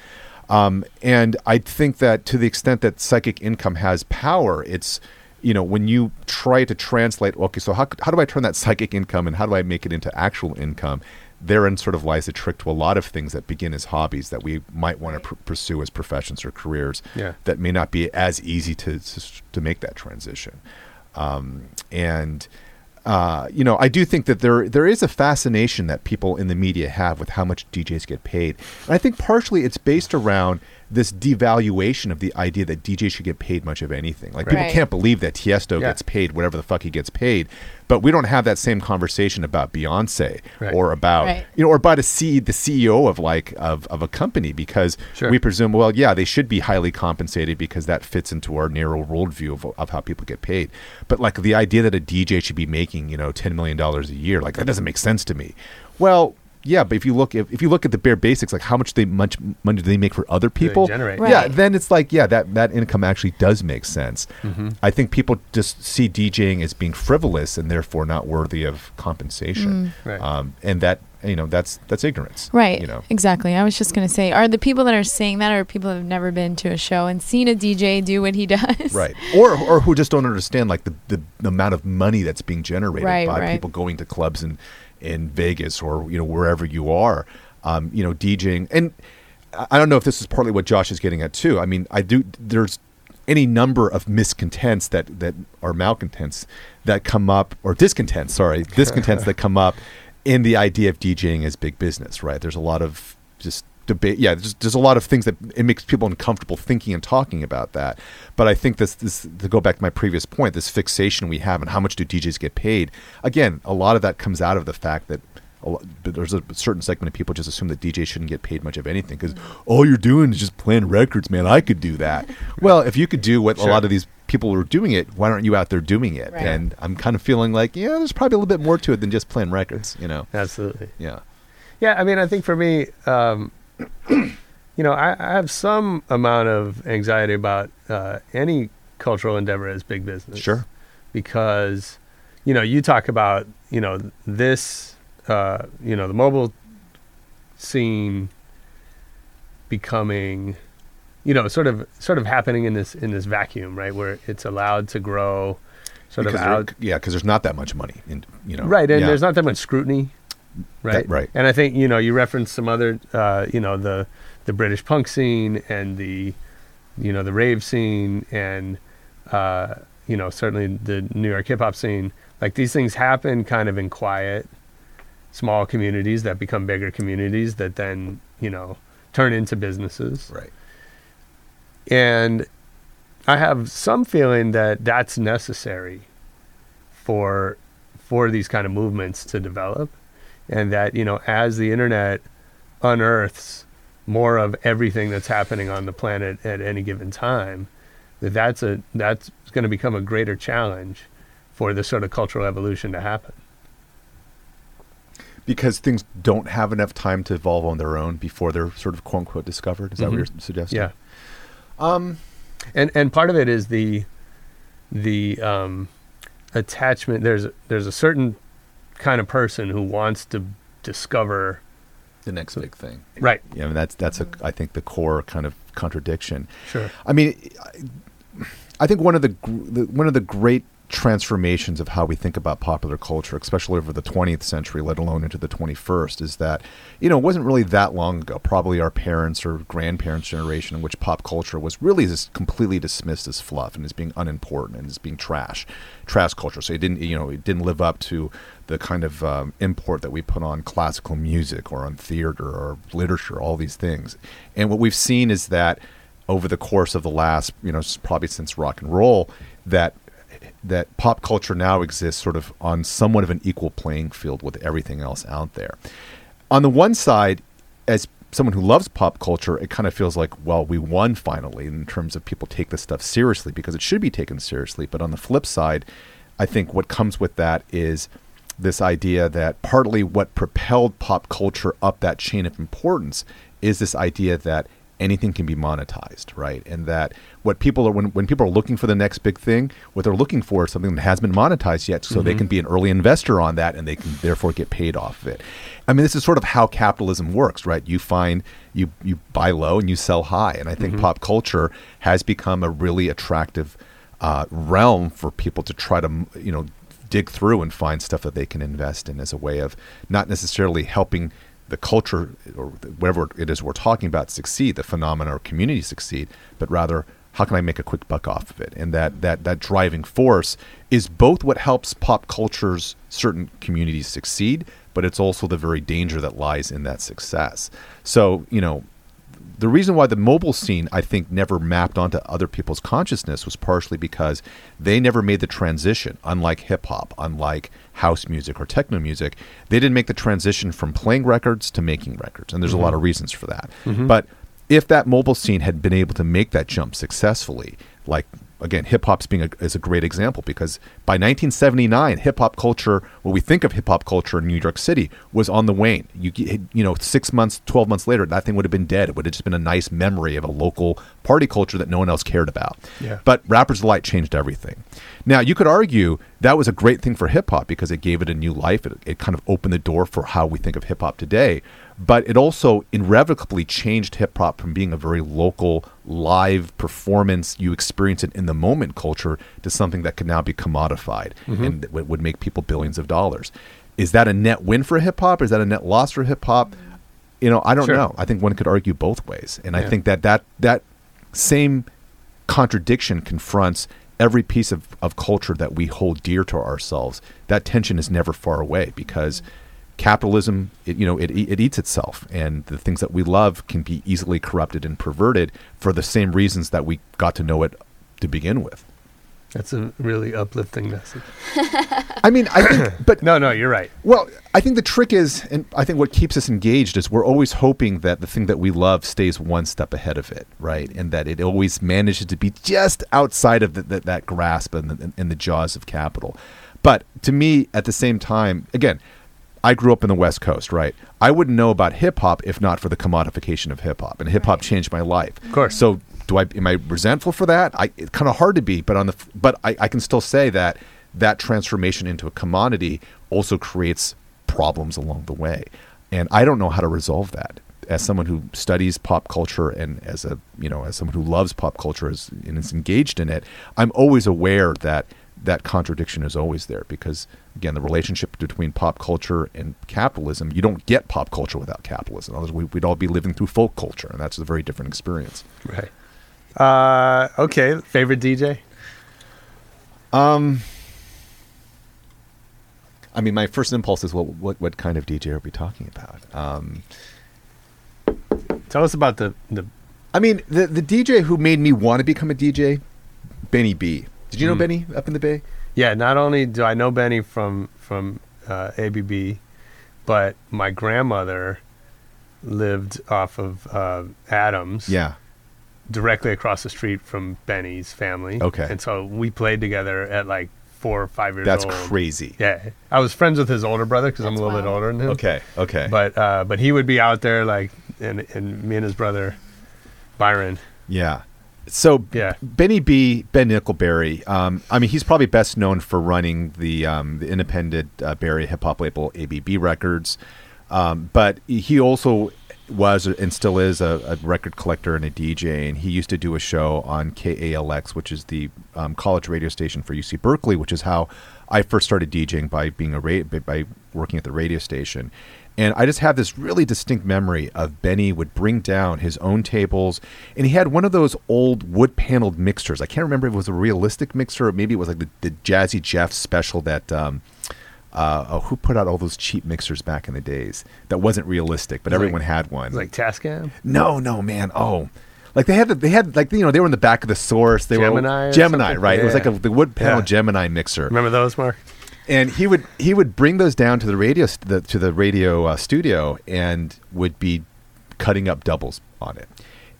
Um, and I think that to the extent that psychic income has power, it's you know when you try to translate, okay, so how how do I turn that psychic income and how do I make it into actual income? Therein sort of lies the trick to a lot of things that begin as hobbies that we might want to pr- pursue as professions or careers Yeah. that may not be as easy to to, to make that transition. Um, and uh, you know, I do think that there there is a fascination that people in the media have with how much DJs get paid, and I think partially it's based around this devaluation of the idea that DJ should get paid much of anything. Like people can't believe that Tiesto Yeah. gets paid whatever the fuck he gets paid, but we don't have that same conversation about Beyonce Right. or about Right. you know or about a C, the CEO of like of, of a company because Sure. we presume well yeah they should be highly compensated because that fits into our narrow worldview of, of how people get paid. But like the idea that a DJ should be making you know ten million dollars a year like that doesn't make sense to me. Well. Yeah, but if you look if, if you look at the bare basics, like how much they much money do they make for other they people? generate? Yeah, then it's like yeah, that that income actually does make sense. Mm-hmm. I think people just see DJing as being frivolous and therefore not worthy of compensation, Right. um, and that you know that's that's ignorance, Right. You know, Exactly. I was just going to say, are the people that are saying that are people that have never been to a show and seen a DJ do what he does? right? Or or who just don't understand like the, the, the amount of money that's being generated Right, by right. people going to clubs in in Vegas or you know wherever you are, um, you know, DJing. And I don't know if this is partly what Josh is getting at too. I mean, I do. There's any number of miscontents that that are malcontents that come up or discontents. Sorry, discontents that come up in the idea of DJing as big business. Right? There's a lot of just debate. Yeah, there's, there's a lot of things that it makes people uncomfortable thinking and talking about that. But I think this this to go back to my previous point, this fixation we have and how much do DJs get paid. Again, a lot of that comes out of the fact that. A lot, but there's a certain segment of people just assume that DJs shouldn't get paid much of anything because all you're doing is just playing records, man. I could do that. well, if you could do what a lot of these people are doing it, why aren't you out there doing it? Right. And I'm kind of feeling like, yeah, there's probably a little bit more to it than just playing records. You know? Absolutely. Yeah. Yeah, I mean, I think for me, um, you know, I, I have some amount of anxiety about uh, any cultural endeavor as big business. Sure. Because, you know, you talk about, you know, this, uh, you know, the mobile scene becoming, you know, sort of, sort of happening in this in this vacuum, right, where it's allowed to grow, sort because of out, yeah, because there's not that much money, in, you know. right and Yeah. there's not that much scrutiny right right. and i think you know you referenced some other uh, you know the the british punk scene and the you know the rave scene and uh, you know certainly the new york hip-hop scene like these things happen kind of in quiet small communities that become bigger communities that then you know turn into businesses right. and I have some feeling that that's necessary for for these kind of movements to develop and that you know as the internet unearths more of everything that's happening on the planet at any given time that that's a that's going to become a greater challenge for this sort of cultural evolution to happen Because things don't have enough time to evolve on their own before they're sort of quote unquote discovered. Is that what Mhm. you're suggesting? yeah Um. and and part of it is the the um, attachment. There's there's a certain kind of person who wants to discover. The next big thing. Right. Yeah, I mean that's that's a I think the core kind of contradiction. Sure. I mean, I, I think one of the, the one of the great transformations of how we think about popular culture, especially over the 20th century, let alone into the 21st, is that you know it wasn't really that long ago. Probably our parents or grandparents' generation, in which pop culture was really just completely dismissed as fluff and as being unimportant and as being trash, trash culture. So it didn't you know it didn't live up to the kind of um, import that we put on classical music or on theater or literature, all these things. And what we've seen is that over the course of the last, you know, probably since rock and roll, that that pop culture now exists sort of on somewhat of an equal playing field with everything else out there. On the one side, as someone who loves pop culture, it kind of feels like, well, we won finally in terms of people take this stuff seriously because it should be taken seriously. But on the flip side, I think what comes with that is this idea that partly what propelled pop culture up that chain of importance is this idea that anything can be monetized, right? And that what people are when, when people are looking for the next big thing, what they're looking for is something that hasn't been monetized yet, so they can be an early investor on that and they can therefore get paid off of it. I mean, this is sort of how capitalism works, right? You find you you buy low and you sell high, and I think pop culture has become a really attractive uh, realm for people to try to you know dig through and find stuff that they can invest in as a way of not necessarily helping the culture or whatever it is we're talking about succeed, the phenomena or community succeed, but rather how can I make a quick buck off of it? And that that that driving force is both what helps pop culture's certain communities succeed, but it's also the very danger that lies in that success. So you know, the reason why the mobile scene, I think, never mapped onto other people's consciousness was partially because they never made the transition. Unlike hip hop, unlike house music or techno music, they didn't make the transition from playing records to making records, and there's a lot of mm-hmm. reasons for that. Mm-hmm. But if that mobile scene had been able to make that jump successfully, like again, hip hop's being a, is a great example because by 1979, hip hop culture, what we think of hip hop culture in New York City, was on the wane. You you know, six months, twelve months later, that thing would have been dead. It would have just been a nice memory of a local party culture that no one else cared about. Yeah. But Rappers Delight changed everything. Now you could argue that was a great thing for hip hop because it gave it a new life. It, it kind of opened the door for how we think of hip hop today. But it also irrevocably changed hip hop from being a very local, live performance, you experience it in the moment culture, to something that can now be commodified mm-hmm. and that would make people billions of dollars. Is that a net win for hip hop? Is that a net loss for hip hop? You know, I don't Sure. know. I think one could argue both ways, and I think that that that same contradiction confronts every piece of, of culture that we hold dear to ourselves. That tension is never far away because capitalism, it, you know, it, it eats itself, and the things that we love can be easily corrupted and perverted for the same reasons that we got to know it to begin with. That's a really uplifting message. I mean, I think, but No, no, you're right. Well, I think the trick is, and I think what keeps us engaged is we're always hoping that the thing that we love stays one step ahead of it, right? And that it always manages to be just outside of the, the, that grasp and the, in the jaws of capital. But to me, at the same time, again, I grew up in the West Coast, right? I wouldn't know about hip hop if not for the commodification of hip hop, and hip hop Right. changed my life. Of course. So, do I am I resentful for that? I it's kind of hard to be, but on the but I, I can still say that that transformation into a commodity also creates problems along the way, and I don't know how to resolve that. As someone who studies pop culture and as a you know as someone who loves pop culture and is engaged in it, I'm always aware that that contradiction is always there because again the relationship between pop culture and capitalism you don't get pop culture without capitalism otherwise we, we'd all be living through folk culture and that's a very different experience Right. Uh, okay. Favorite DJ? um i mean my first impulse is what what, what kind of dj are we talking about um Tell us about the the. i mean the the dj who made me want to become a dj beni b did you know Mm. beni up in the bay Yeah. Not only do I know Beni from from uh, ABB, but my grandmother lived off of uh, Adams. yeah directly across the street from Beni's family. Okay. And so we played together at like four or five years old. that's old. crazy Yeah. I was friends with his older brother because I'm a That's little bit older than him. okay okay But uh, but he would be out there like and and me and his brother Byron. Yeah. So Yeah. Beni B, Ben Nickelberry. Um, I mean, he's probably best known for running the um, the independent uh, Barry hip hop label ABB Records, um, but he also was and still is a, a record collector and a DJ. And he used to do a show on KALX, which is the um, college radio station for UC Berkeley, which is how I first started DJing by being a ra- by- working at the radio station. And I just have this really distinct memory of Beni would bring down his own tables, and he had one of those old wood paneled mixers. I can't remember if it was a realistic mixer or maybe it was like the, the Jazzy Jeff special that. Um, uh, oh, who put out all those cheap mixers back in the days? That wasn't realistic, but Like- everyone had one. Like Tascam. No, no, man. Oh, like they had the, they had like you know they were in the back of the source. They Gemini were Gemini, something? right? It was like a the wood panel Yeah. Gemini mixer Remember those, Mark? and he would he would bring those down to the radio st- the, to the radio uh, studio and would be cutting up doubles on it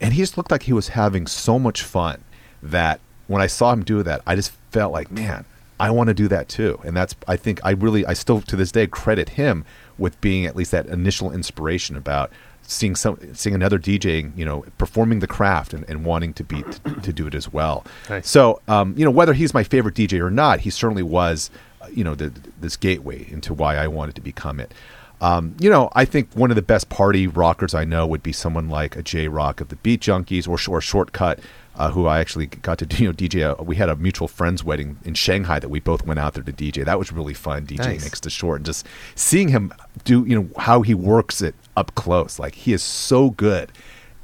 and he just looked like he was having so much fun that when i saw him do that i just felt like man i want to do that too and that's i think i really i still to this day credit him with being at least that initial inspiration about seeing some seeing another dj you know performing the craft and, and wanting to be to, to do it as well Nice. so, um, you know, whether he's my favorite DJ or not, he certainly was, uh, you know, the, this gateway into why I wanted to become it. Um, you know, I think one of the best party rockers I know would be someone like a J.Rocc of the Beat Junkies or, or Shortkut, uh, who I actually got to you know DJ. A, we had a mutual friend's wedding in Shanghai that we both went out there to DJ. That was really fun DJing Nice. next to Short and just seeing him do you know how he works it up close. Like he is so good.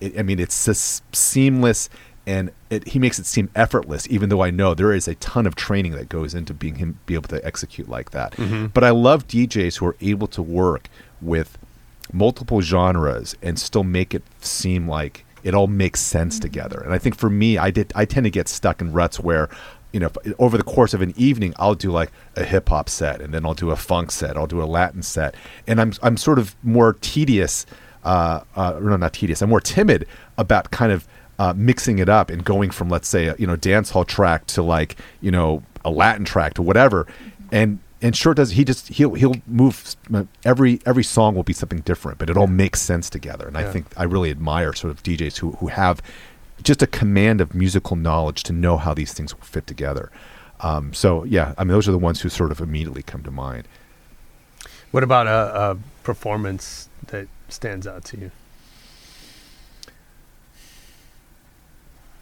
It, I mean, it's just seamless and it, he makes it seem effortless even though i know there is a ton of training that goes into being him be able to execute like that but i love djs who are able to work with multiple genres and still make it seem like it all makes sense together. And I think for me, I did I tend to get stuck in ruts where you know, over the course of an evening, I'll do like a hip hop set, and then I'll do a funk set, I'll do a Latin set, and I'm I'm sort of more tedious, uh, uh, no, not tedious. I'm more timid about kind of uh, mixing it up and going from let's say a, you know dance hall track to like you know a Latin track to whatever, and and short does he just he'll he'll move every every song will be something different, but it all makes sense together, and I think I really admire sort of DJs who who have just a command of musical knowledge to know how these things will fit together. Um, so yeah, I mean those are the ones who sort of immediately come to mind. What about a, a performance that stands out to you?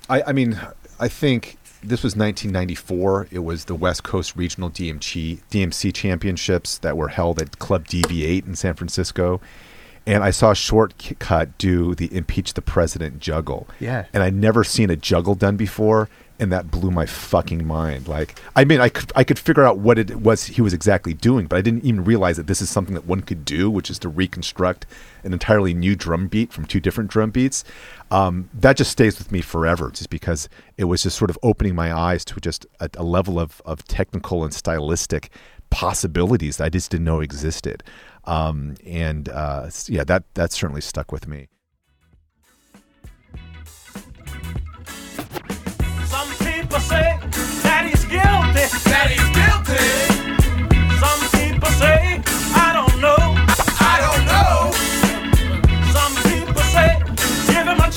I, I mean, I think this was 1994. It was the West Coast Regional DMC DMC Championships that were held at Club DV8 in San Francisco, and I saw Shortkut do the impeach the president juggle. Yeah. and I'd never seen a juggle done before, and that blew my fucking mind. Like, I mean, I could I could figure out what it was he was exactly doing, but I didn't even realize that this is something that one could do, which is to reconstruct an entirely new drum beat from two different drum beats. Um, that just stays with me forever, just because it was just sort of opening my eyes to just a, a level of of technical and stylistic possibilities that I just didn't know existed. Um, and uh, yeah, that that certainly stuck with me.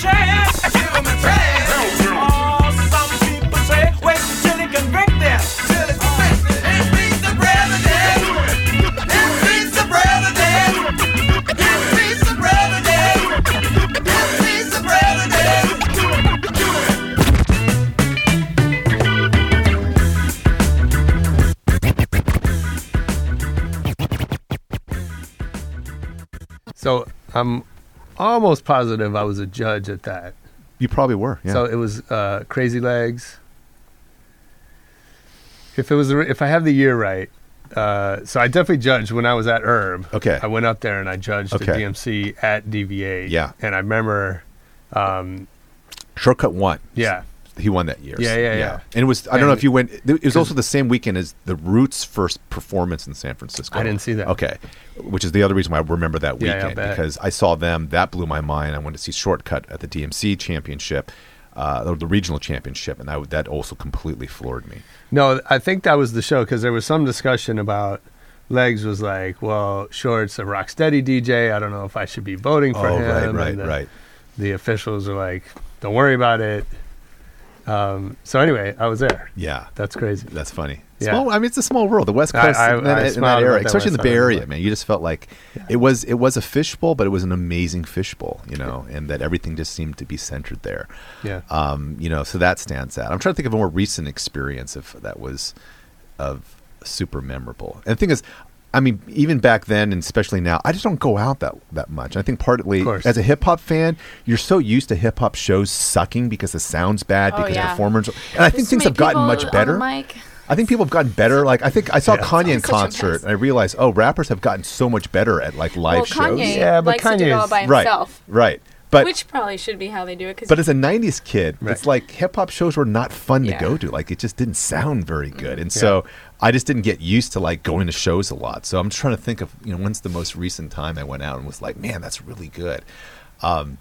Chance. So I'm almost positive I was a judge at that. You probably were. Yeah. So it was uh, Crazy Legs. If it was, if I have the year right, uh, so I definitely judged when I was at URB. Okay. I went up there and I judged the DMC at DV8. Yeah. And I remember, um, Shortkut one. yeah, he won that year. Yeah, yeah, yeah. And it was I don't know if you went. It was also the same weekend as the Roots' first performance in San Francisco. I didn't see that. Okay, which is the other reason why I remember that Yeah, yeah, I weekend because I saw them. That blew my mind. I went to see Shortkut at the DMC Championship, uh, the regional championship, and that that also completely floored me. No, I think that was the show because there was some discussion about Legs was like, well, Short's a rock steady DJ. I don't know if I should be voting for oh, him. right, And right, the, right. The officials are like, don't worry about it. Um, so anyway, I was there. Yeah, That's crazy. That's funny. Yeah. Small, I mean, it's a small world. The West Coast I- in that, I in that era, that especially in the Bay. Area, man. You just felt like it was it was a fishbowl, but it was an amazing fishbowl, you know, and that everything just seemed to be centered there. Yeah. Um, you know, so that stands out. I'm trying to think of a more recent experience if that was of super memorable. And the thing is, I mean, even back then and especially now, I just don't go out that that much. I think partly as a hip hop fan, you're so used to hip hop shows sucking because the sound's bad, Oh, because yeah. performers, and I think things have gotten much better. mic. I think people have gotten better. Like I think I saw Yeah. Kanye in It's such a concert, and I realized, oh, rappers have gotten so much better at like live well, shows. Kanye Yeah, but likes to all by right, himself, right. But which probably should be how they do it. Cause but as a '90s kid, Right. it's like hip hop shows were not fun Yeah. to go to. Like it just didn't sound very good, and so I just didn't get used to like going to shows a lot. So I'm trying to think of you know when's the most recent time I went out and was like, man, that's really good. Um,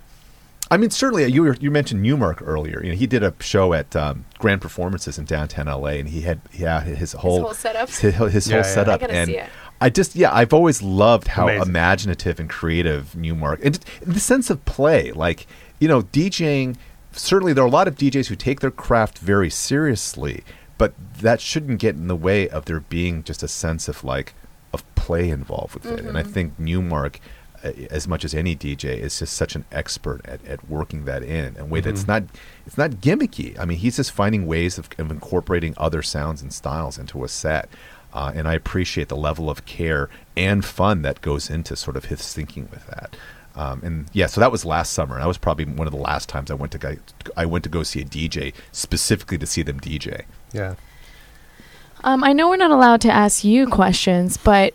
I mean, certainly you were, you mentioned Nu-Mark earlier. You know, he did a show at um, Grand Performances in downtown LA, and he had yeah his whole whole setup? his, his Yeah, whole yeah. setup, I and see it. I just yeah, I've always loved how Amazing. imaginative and creative Nu-Mark and just the sense of play. Like you know, DJing. Certainly, there are a lot of DJs who take their craft very seriously, but that shouldn't get in the way of there being just a sense of like of play involved with it. And I think Nu-Mark, uh, as much as any DJ, is just such an expert at, at working that in a way that's not it's not gimmicky. I mean, he's just finding ways of, of incorporating other sounds and styles into a set. Uh, and I appreciate the level of care and fun that goes into sort of his thinking with that. Um, and yeah, so that was last summer. That was probably one of the last times I went to go, I went to go see a DJ specifically to see them DJ. Yeah. Um, I know we're not allowed to ask you questions, but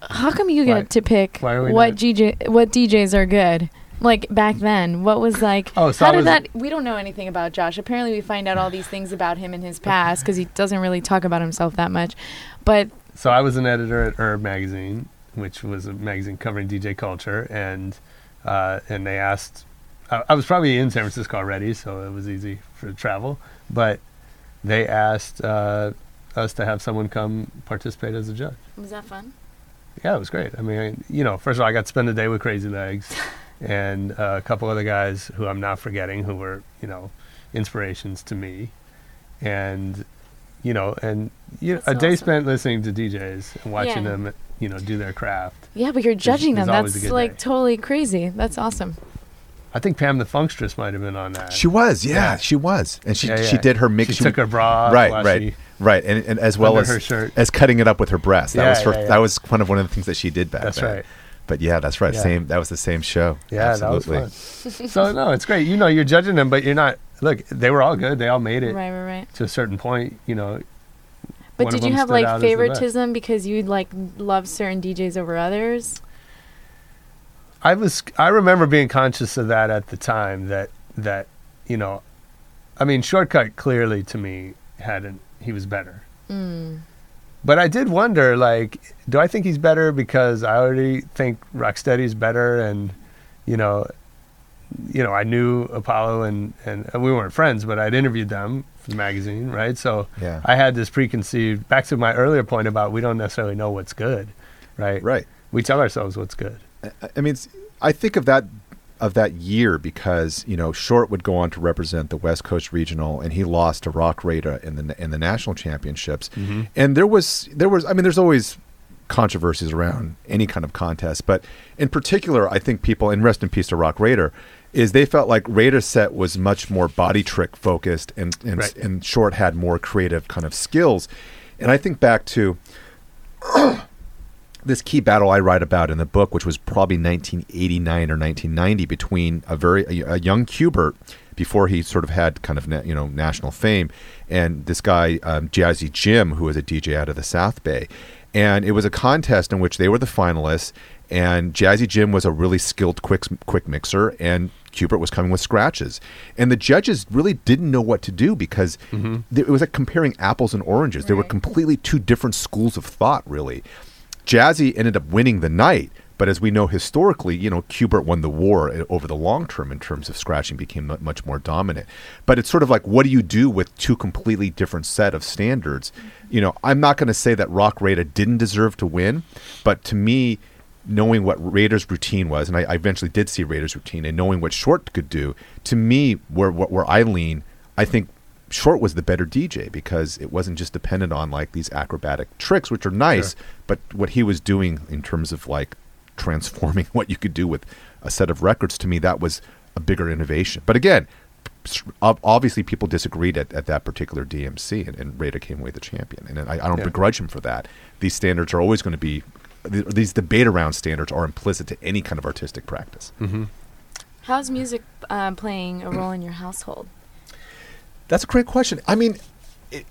how come you Why- get to pick why are we what not? DJ what DJs are good? like back then? What was like? Oh, so how I did was- that? We don't know anything about Josh. Apparently, we find out all these things about him in his past because he doesn't really talk about himself that much. But So I was an editor at URB magazine, which was a magazine covering DJ culture, and uh, and they asked. I, I was probably in San Francisco already, so it was easy for travel. But they asked uh, us to have someone come participate as a judge. was that fun? Yeah, it was great. I mean, you know, first of all, I got to spend the day with Crazy Legs and uh, a couple other guys who I'm not forgetting who were, you know, inspirations to me. And, you know, and you That's a day awesome. spent listening to DJs and watching Yeah. them, you know, do their craft. Yeah, but you're judging is them. a That's like day. totally crazy. That's awesome. I think Pam the Funkstress might have been on that. She was, yeah, Yeah. she was, and she Yeah, she did her mix. She took her bra right, right, she- right, and, and as well as her shirt. as cutting it up with her breast. That Yeah, was her. yeah, yeah. That was kind of one of the things that she did back That's then. right. But yeah, that's right. Yeah. Same. That was the same show. Yeah, Absolutely. that was fun. so no, it's great. You know, you're judging them, but you're not. Look, they were all good. They all made it Right, right, right. to a certain point. You know, But One of did you them have like out as the best. favoritism because you like love certain DJs over others? I was I remember being conscious of that at the time that that you know I mean shortkut clearly to me hadn't he was better. Mm. But I did wonder like do I think he's better because I already think Rock Steady's better and you know you know I knew Apollo and and we weren't friends but I'd interviewed them for the magazine, right? So Yeah. I had this preconceived back to my earlier point about we don't necessarily know what's good, right? Right. We tell ourselves what's good. I- I mean, I think of that of that year because you know Short would go on to represent the West Coast Regional, and he lost to Roc Raida in the in the national championships. Mm-hmm. And there was there was I mean, there's always controversies around any kind of contest, but in particular, I think people and rest in peace to Roc Raida. Is they felt like Raida's set was much more body trick focused, and and, Right. and Short had more creative kind of skills. And I think back to this key battle I write about in the book, which was probably 1989 or 1990, between a very a, a young Q-Bert before he sort of had kind of na- you know national fame, and this guy um, Jazzy Jim, who was a DJ out of the South Bay, and it was a contest in which they were the finalists, and Jazzy Jim was a really skilled quick quick mixer, and Q-Bert was coming with scratches, and the judges really didn't know what to do because th- it was like comparing apples and oranges. They were completely two different schools of thought, really. Jazzy ended up winning the night, but as we know historically, you know, Q-Bert won the war uh, over the long term in terms of scratching became much more dominant. But it's sort of like, what do you do with two completely different set of standards? You know, I'm not going to say that Roc Raida didn't deserve to win, but to me, knowing what Raida's routine was, and I, I eventually did see Raida's routine, and knowing what Short could do, to me, where where where I lean, I think Short was the better DJ because it wasn't just dependent on like these acrobatic tricks, which are nice, but what he was doing in terms of like transforming what you could do with a set of records, to me, that was a bigger innovation. But again, obviously people disagreed at, at that particular DMC, and, and Raida came away the champion. And I, I don't Yeah. begrudge him for that. These standards are always going to be, these debate around standards are implicit to any kind of artistic practice. How's music uh, playing a role in your household? That's a great question. I mean, it,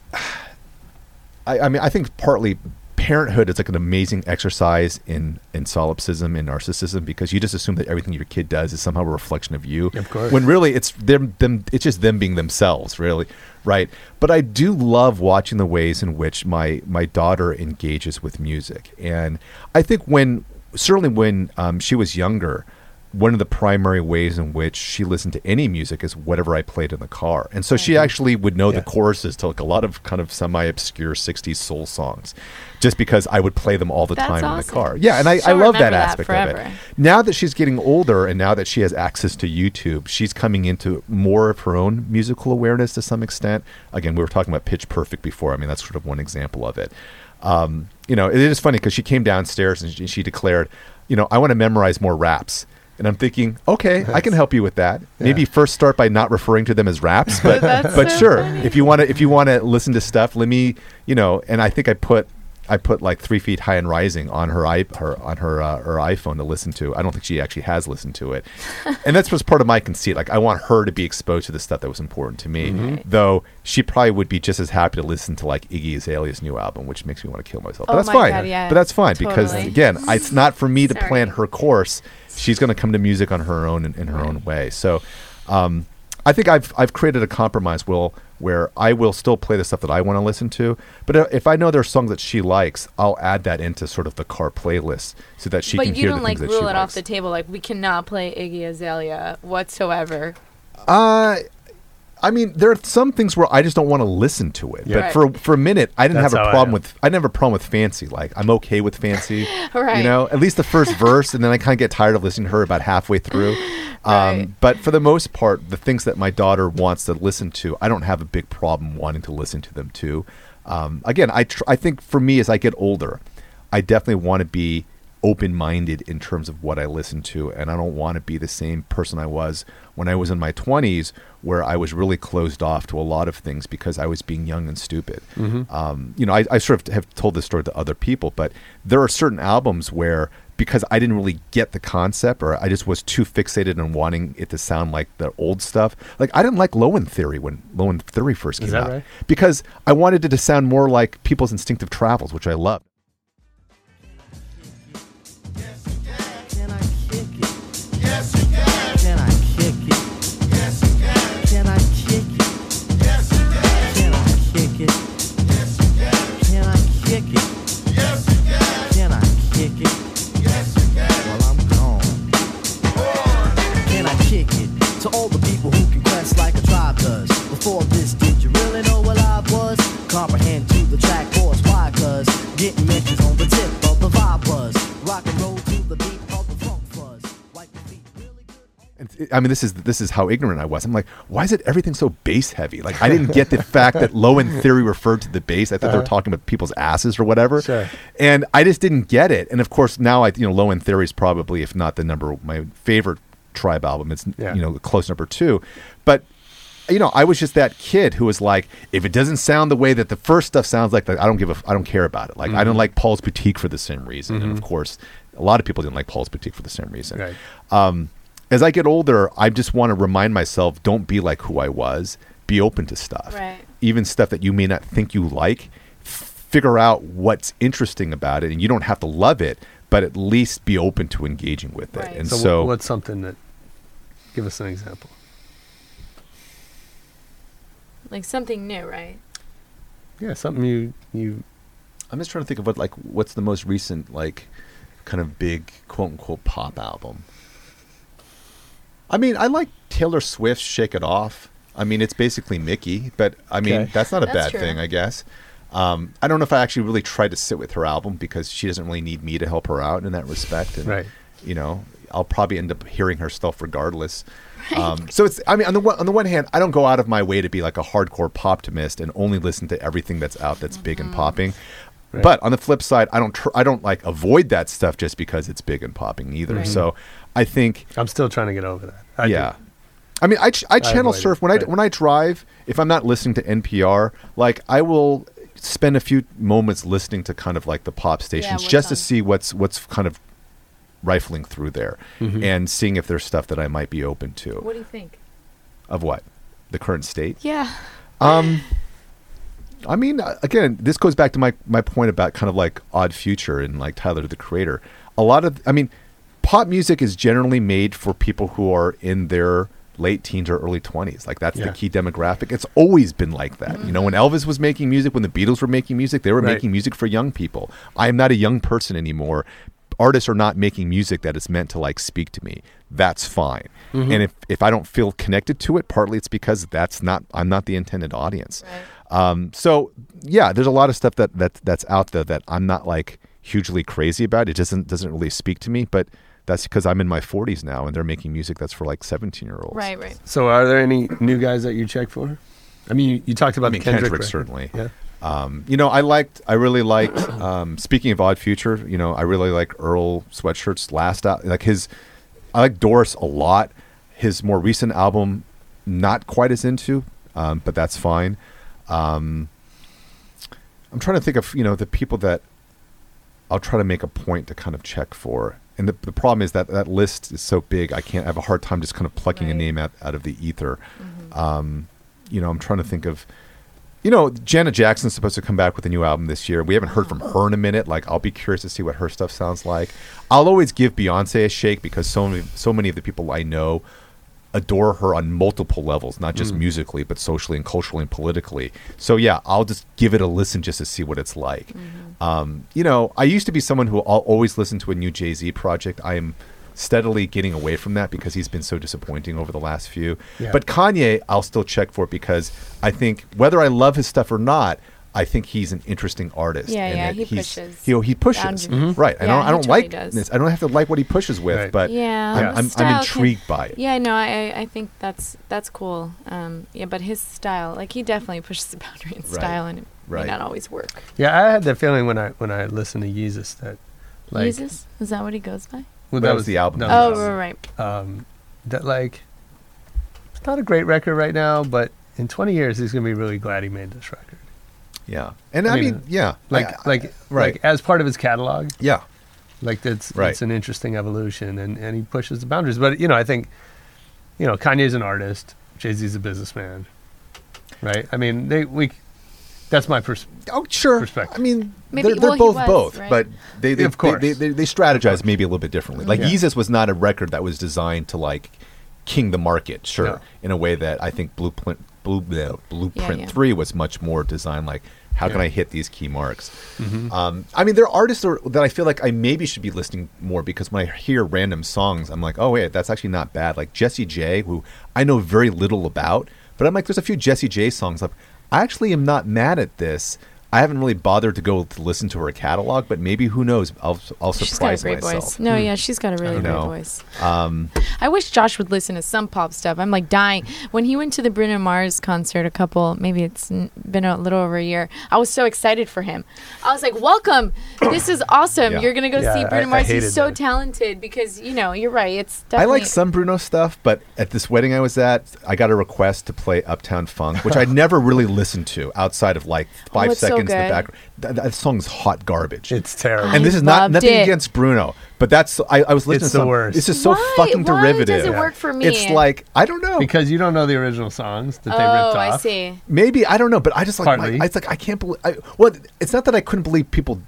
I, I mean, I think partly parenthood is like an amazing exercise in in solipsism and narcissism because you just assume that everything your kid does is somehow a reflection of you. Of course. When really it's them them it's just them being themselves, really, right? But I do love watching the ways in which my my daughter engages with music, and I think when certainly when um, she was younger one of the primary ways in which she listened to any music is whatever I played in the car. And so she actually would know Yeah. the choruses to like a lot of kind of semi obscure 60s soul songs just because I would play them all the That's time in the car. Yeah, and I, I love that remember that aspect of it. Now that she's getting older and now that she has access to YouTube, she's coming into more of her own musical awareness to some extent. Again, we were talking about Pitch Perfect before. I mean, that's sort of one example of it. Um, you know, it is funny because she came downstairs and she, she declared, you know, I want to memorize more raps. And I'm thinking, okay, I can help you with that. Maybe first start by not referring to them as raps, but That's but so sure, funny. if you want to if you want to listen to stuff, let me, you know. And I think I put I put like Three Feet High and Rising on her i her on her uh, her iPhone to listen to. I don't think she actually has listened to it, and that's was part of my conceit. Like I want her to be exposed to the stuff that was important to me. Right. Though she probably would be just as happy to listen to like Iggy Azalea's new album, which makes me want to kill myself. But Oh that's my fine. God, yeah. But that's fine because again, I- it's not for me to plan her course. She's going to come to music on her own in, in her own way. So, um, I think I've I've created a compromise, Will, where I will still play the stuff that I want to listen to. But uh, if I know there's songs that she likes, I'll add that into sort of the car playlist so that she but can you hear don't the like things that she likes. rule it off the table. Like we cannot play Iggy Azalea whatsoever. Uh, I mean, there are some things where I just don't want to listen to it. Yeah. But Right. for for a minute, I didn't That's have a I problem am. with. I didn't have a problem with fancy. Like I'm okay with fancy. Right. You know, at least the first verse, and then I kind of get tired of listening to her about halfway through. Um, But for the most part, the things that my daughter wants to listen to, I don't have a big problem wanting to listen to them too. Um, again, I tr- I think for me as I get older, I definitely want to be open minded in terms of what I listen to, and I don't want to be the same person I was when I was in my twenties, where I was really closed off to a lot of things because I was being young and stupid. Um, you know, I, I sort of have told this story to other people, but there are certain albums where because I didn't really get the concept, or I just was too fixated on wanting it to sound like the old stuff. Like I didn't like Low End Theory when Low End Theory first came out right? because I wanted it to sound more like People's Instinctive Travels, which I loved. Kick it? Yes, you can. Can I kick it? Yes, you can. Well, I'm gone. Can I kick it? To all the people who can quest like a tribe does. Before this, did you really know what I was? Comprehend to the track force. Why? Cause getting mentions on the tip I mean, this is this is how ignorant I was. I'm like, why is it everything so bass heavy? Like, I didn't get the fact that Low End Theory referred to the bass. I thought they were talking about people's asses or whatever. Sure. And I just didn't get it. And of course, now I you know Low End Theory is probably, if not the number my favorite Tribe album. It's Yeah. you know close number two, but. You know, I was just that kid who was like, if it doesn't sound the way that the first stuff sounds like, like I don't give a, I don't care about it. Like, Mm-hmm. I don't like Paul's Boutique for the same reason, and of course, a lot of people didn't like Paul's Boutique for the same reason Right. um, as I get older, I just want to remind myself: don't be like who I was. Be open to stuff, Right. even stuff that you may not think you like. Figure out what's interesting about it, and you don't have to love it, but at least be open to engaging with it. Right. And So, so, what's something that? Give us an example. Like something new, right? Yeah, something you you. I'm just trying to think of what like what's the most recent like kind of big quote unquote pop album. I mean, I like Taylor Swift's "Shake It Off." I mean, it's basically Mickey, but I mean, Okay. that's not a That's bad true. thing, I guess. Um, I don't know if I actually really tried to sit with her album because she doesn't really need me to help her out in that respect. And, Right. You know, I'll probably end up hearing her stuff regardless. Um, so it's, I mean, on the one, on the one hand, I don't go out of my way to be like a hardcore poptimist and only listen to everything that's out that's big and popping. Right. But on the flip side, I don't, tr- I don't like avoid that stuff just because it's big and popping either. Right. So I think I'm still trying to get over that. I do. yeah. I mean, I, ch- I channel avoid it, surf when I right. when I drive. If I'm not listening to NPR, like I will spend a few moments listening to kind of like the pop stations what's just to see what's what's kind of rifling through there Mm-hmm. and seeing if there's stuff that I might be open to. What do you think? Of what? The current state. Yeah. Um, I mean, uh, again, this goes back to my my point about kind of like Odd Future and like Tyler the Creator. A lot of, I mean, pop music is generally made for people who are in their late teens or early 20s. Like that's Yeah. the key demographic. It's always been like that. You know, when Elvis was making music, when the Beatles were making music, they were Right. making music for young people. I am not a young person anymore. Artists are not making music that is meant to like speak to me. That's fine. Mm-hmm. And if if I don't feel connected to it, partly it's because that's not I'm not the intended audience. Right. Um, so yeah, there's a lot of stuff that, that that's out there that I'm not like hugely crazy about. It doesn't doesn't really speak to me, but that's because I'm in my 40s now and they're making music that's for like 17 year olds. Right, right. So, are there any new guys that you check for? I mean, you, you talked about I mean, the Kendrick, Kendrick, certainly. Yeah. Um, you know, I liked, I really liked. Um, speaking of Odd Future, you know, I really like Earl Sweatshirt's last out. Like his, I like Doris a lot. His more recent album, not quite as into, um, but that's fine. Um, I'm trying to think of you know the people that I'll try to make a point to kind of check for. And the, the problem is that that list is so big, I can't I have a hard time just kind of plucking a name out, out of the ether. Um, you know, I'm trying to think of, you know, Janet Jackson's supposed to come back with a new album this year. We haven't heard from her in a minute. Like, I'll be curious to see what her stuff sounds like. I'll always give Beyonce a shake because so many, so many of the people I know adore her on multiple levels, not just musically, but socially and culturally and politically. So yeah, I'll just give it a listen just to see what it's like. Um, you know, I used to be someone who al always listened to a new Jay Z project. I am steadily getting away from that because he's been so disappointing over the last few. Yeah. But Kanye, I'll still check for it because I think whether I love his stuff or not. I think he's an interesting artist. Yeah, and yeah, he he's- pushes He, he pushes, boundaries. right? I don't. I don't totally like does. this. I don't have to like what he pushes with, Right. but Yeah, I'm, I'm, I'm style can- intrigued by it. Yeah, no, I I think that's that's cool. Um, yeah, but his style, like he definitely pushes the boundary in Right. style, and it Right. may not always work. Yeah, I had that feeling when I when I listened to Yeezus that like Jesus, is that what he goes by? well, That was the album. that Oh, was right, right. um, that like it's not a great record right now, but in 20 years he's gonna be really glad he made this record. Yeah, and I, I mean, mean, yeah, Like I- like right. like as part of his catalog, yeah, like that's Right. it's an interesting evolution, and and he pushes the boundaries. But you know, I think you know Kanye's an artist, Jay Z's a businessman, right? I mean, they we that's my pers- oh sure. Perspective. I mean, Maybe- they're, they're well, both was, both, right? but they they, Of course. they, they, they strategize maybe a little bit differently. Like Yeah. Yeezus was not a record that was designed to like king the market, sure, No. in a way that I think Blueprint Blue, Blueprint yeah. Three was much more designed like. How can I hit these key marks? Mm-hmm. Um, I mean, there are artists that that I feel like I maybe should be listening more because when I hear random songs, I'm like, oh wait, that's actually not bad. Like Jessie J, who I know very little about, but I'm like, there's a few Jessie J songs. Like, I actually am not mad at this. I haven't really bothered to go to listen to her catalog, but maybe who knows? I'll I'll She's got a surprise great myself. voice. No, yeah, she's got a really You great know, voice. Um, I wish Josh would listen to some pop stuff. I'm like dying. When he went to the Bruno Mars concert, a couple, maybe it's been a little over a year. I was so excited for him. I was like, "Welcome! This is awesome. Yeah. You're gonna go Yeah, see Bruno I Mars. hated He's so that. talented." Because you know, you're right. It's I like some Bruno stuff, but at this wedding I was at, I got a request to play Uptown Funk, which I'd never really listened to outside of like five Oh, seconds. so seconds in the background. That, that song's hot garbage. it's terrible. and this I is not loved nothing it. against Bruno, but that's I, I was listening It's to the some- worst. This is so Why? fucking Why derivative. does it work for me? It's like I don't know. because you don't know the original songs that they ripped Oh, ripped I off. see. Maybe I don't know, but I just like Partly. my, it's like I can't believe. I, well, it's not that I couldn't believe people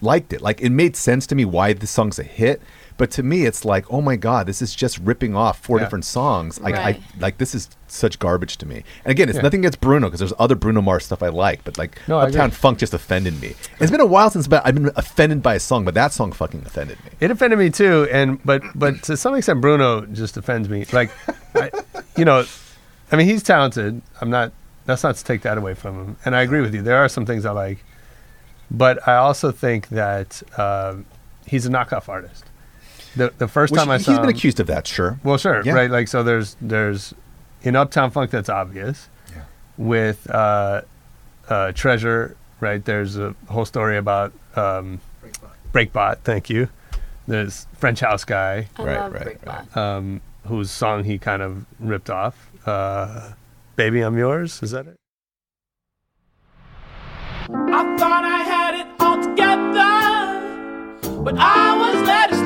liked it. Like it made sense to me why this song's a hit. But to me, it's like, oh my god, this is just ripping off four Yeah. different songs. Like Right. I like this is such garbage to me. And again, it's Yeah. nothing against Bruno because there's other Bruno Mars stuff I like, but like No, Uptown. Funk just offended me. It's been a while since I've been offended by a song, but that song fucking offended me. It offended me too, and but but to some extent, Bruno just offends me. Like, I, you know, I mean, he's talented. I'm not. That's not to take that away from him. And I agree with you. There are some things I like, but I also think that um, he's a knockoff artist. The the first Which time I saw he's been him, accused of that, sure. well, sure, Yeah. right? Like, so there's there's in Uptown Funk that's obvious. Yeah. With uh, uh, Treasure, right? There's a whole story about um, Breakbot. Breakbot. Thank you. There's French House Guy, I Right, love right, Breakbot. um, whose song he kind of ripped off. Uh, Baby, I'm yours. Is that it? I thought I had it all together, but I was led astray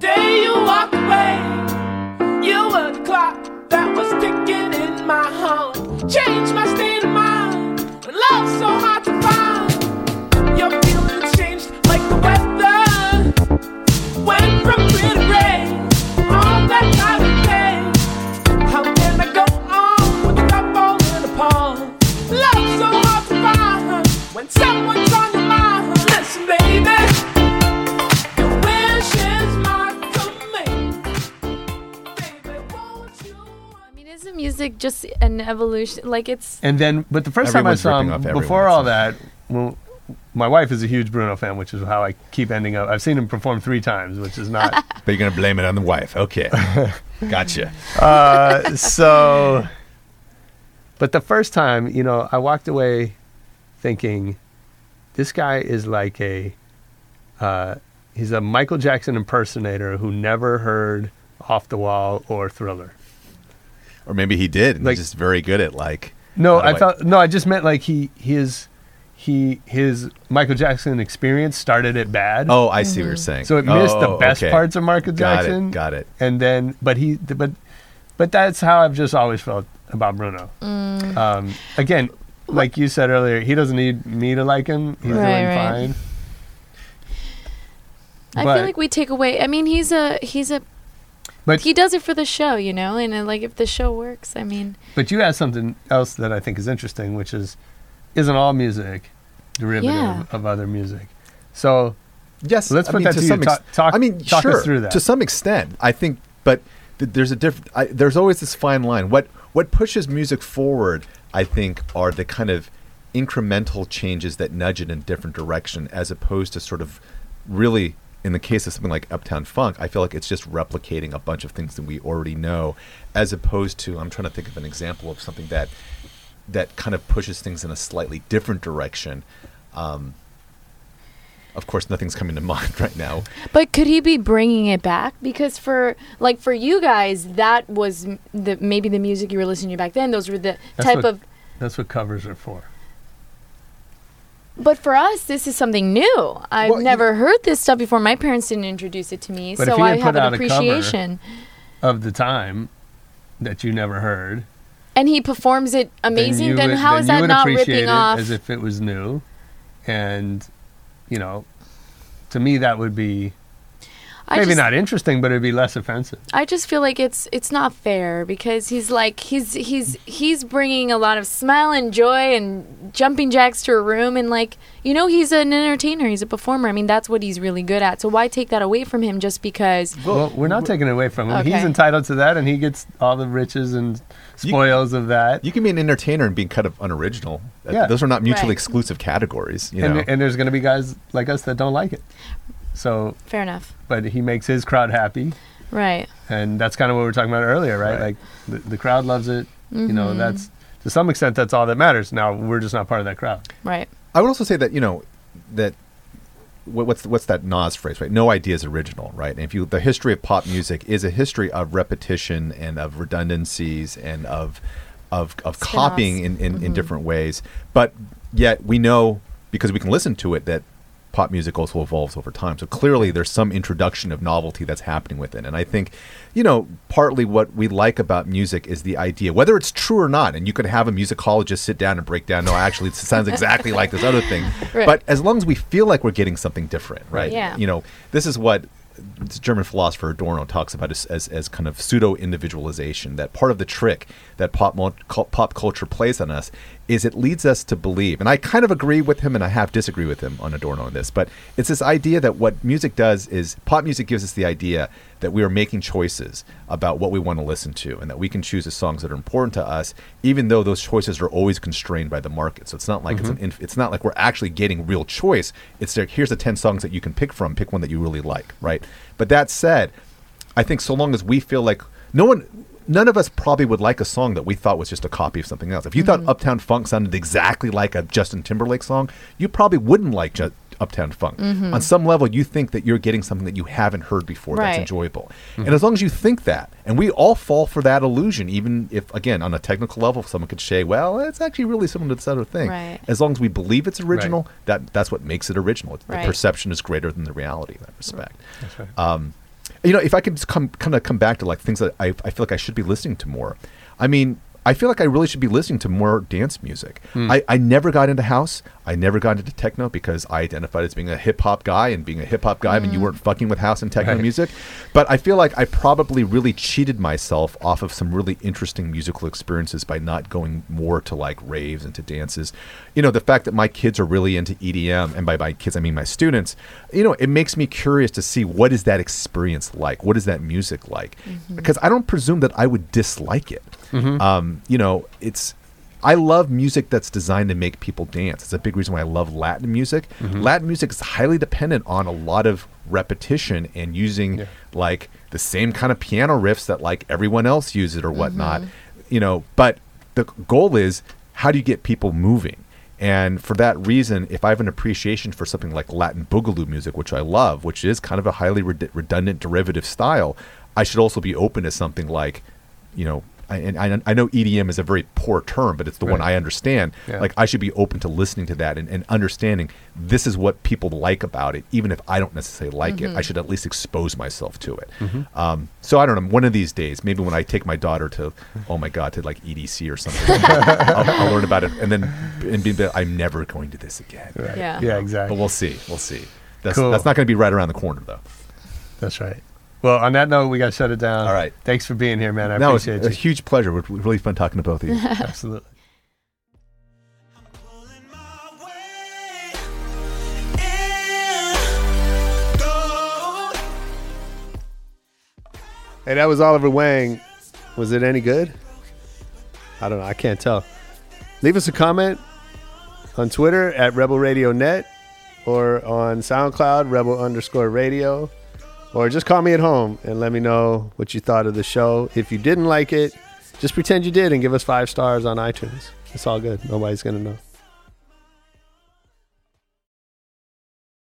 the day you walked away. You were the clock that was ticking in my heart, changed my state of mind. And love's so hard just an evolution? Like it's And then, but the first time I saw him, before all seems. that, well, my wife is a huge Bruno fan, which is how I keep ending up. I've seen him perform three times, which is not. But you're gonna blame it on the wife. Okay, gotcha. uh, so, but the first time, you know, I walked away thinking, this guy is like a, uh, he's a Michael Jackson impersonator who never heard Off the Wall or Thriller. Or maybe he did. And Like- he's just very good at like. No, How do I I- felt no. I just meant like he his is he his Michael Jackson experience started it bad. Oh, I see what you're saying. So it missed the Oh, best okay. parts of Michael Got it, Jackson. got it. And then, but he, but, but that's how I've just always felt about Bruno. Mm. Um, again, like you said earlier, he doesn't need me to like him. He's Right, doing right. fine. I But- feel like we take away. I mean, he's a he's a But he does it for the show, you know. And uh, like if the show works, I mean, but you asked something else that I think is interesting, which is, isn't all music derivative Yeah. of other music? So Yes, Let's I put mean, that to to you. some Talk- talk- I mean, talk us sure, through that. to some extent. I think, but th- there's a different. I, there's always this fine line. What what pushes music forward, I think, are the kind of incremental changes that nudge it in a different direction, as opposed to sort of really. In the case of something like Uptown Funk, I feel like it's just replicating a bunch of things that we already know, as opposed to I'm trying to think of an example of something that that kind of pushes things in a slightly different direction. Um, of course, nothing's coming to mind right now. but could he be bringing it back? Because for like for you guys, that was the maybe the music you were listening to back then. Those were the That's type what- of. that's what covers are for. But for us, this is something new. I've Well, you- never heard this stuff before. My parents didn't introduce it to me, so I have an out a cover- appreciation. Of the time that you never heard, And he performs it amazing. you Then, would- how then is you that not ripping it off? as if it was new, and you know, to me that would be I maybe just, not interesting, but it'd be less offensive. I just feel like it's it's not fair because he's like he's he's he's bringing a lot of smile and joy and jumping jacks to a room and like you know he's an entertainer he's a performer I mean that's what he's really good at so why take that away from him just because Well, we're not taking it away from him. He's entitled to that, and he gets all the riches and spoils of that. You can be an entertainer and be kind of unoriginal. Yeah. Those are not mutually Right. exclusive categories. You and, know, and there's going to be guys like us that don't like it. So, fair enough but he makes his crowd happy, right and that's kind of what we were talking about earlier, right? Right. Like the, the crowd loves it. You know, Mm-hmm. that's to some extent that's all that matters. Now we're just not part of that crowd. right I would also say that you know that what- what's what's that Nas phrase, right? No idea is original, right? And if you the history of pop music is a history of repetition and of redundancies and of of of Spin-offs. copying in, in, in different ways. But yet we know because we can listen to it that pop music also evolves over time. So clearly there's some introduction of novelty that's happening with it. And I think, you know, partly what we like about music is the idea, whether it's true or not, and you could have a musicologist sit down and break down, no, actually it sounds exactly like this other thing. Right. But as long as we feel like we're getting something different, right? Yeah. You know, this is what German philosopher Adorno talks about as, as, as kind of pseudo individualization. That part of the trick that pop pop culture plays on us is it leads us to believe, and I kind of agree with him, and I have disagree with him on Adorno on this, but it's this idea that what music does is pop music gives us the idea that we are making choices about what we want to listen to, and that we can choose the songs that are important to us, even though those choices are always constrained by the market. So it's not like it's an mm-hmm. inf- it's not like we're actually getting real choice. It's like here's the ten songs that you can pick from, pick one that you really like, right? But that said, I think so long as we feel like no one, none of us probably would like a song that we thought was just a copy of something else. If you thought mm-hmm. Uptown Funk sounded exactly like a Justin Timberlake song, you probably wouldn't like Ju- Uptown Funk. Mm-hmm. On some level, you think that you're getting something that you haven't heard before that's Right. enjoyable. Mm-hmm. And as long as you think that, and we all fall for that illusion, even if, again, on a technical level, someone could say, well, it's actually really similar to this other thing. Right. As long as we believe it's original, that that's what makes it original. Right. The perception is greater than the reality in that respect. That's right. Um, you know, if I could just come kind of come back to like things that I, I feel like I should be listening to more. I mean, I feel like I really should be listening to more dance music. Hmm. I, I never got into house. I never got into techno because I identified as being a hip hop guy, and being a hip hop guy, I mean, you mm. weren't fucking with house and techno Right. music. But I feel like I probably really cheated myself off of some really interesting musical experiences by not going more to like raves and to dances. You know, the fact that my kids are really into EDM, and by my kids I mean my students. You know, it makes me curious to see what is that experience like. What is that music like? Mm-hmm. Because I don't presume that I would dislike it. Mm-hmm. Um, you know, it's I love music that's designed to make people dance. It's a big reason why I love Latin music. Mm-hmm. Latin music is highly dependent on a lot of repetition and using Yeah. like the same kind of piano riffs that like everyone else uses or whatnot. Mm-hmm. You know, but the goal is how do you get people moving? And for that reason, if I have an appreciation for something like Latin boogaloo music, which I love, which is kind of a highly red- redundant derivative style, I should also be open to something like, you know, I, and I, I know EDM is a very poor term, but it's the one I understand. Yeah. Like I should be open to listening to that and, and understanding this is what people like about it, even if I don't necessarily like it. I should at least expose myself to it. Mm-hmm. Um, so I don't know. One of these days, maybe when I take my daughter to, oh my god, to like EDC or something, I'll, I'll learn about it, and then and be, I'm never going to this again. Right. Yeah. Yeah, But we'll see. We'll see. That's Cool. that's not going to be right around the corner though. That's right. Well, on that note, we got to shut it down. All right. Thanks for being here, man. I no, it's a you. huge pleasure. It was really fun talking to both of you. Absolutely. Hey, that was Oliver Wang. Was it any good? I don't know. I can't tell. Leave us a comment on Twitter at Rebel Radio Net or on SoundCloud, Rebel underscore radio. Or just call me at home and let me know what you thought of the show. If you didn't like it, just pretend you did and give us five stars on iTunes. It's all good. Nobody's going to know.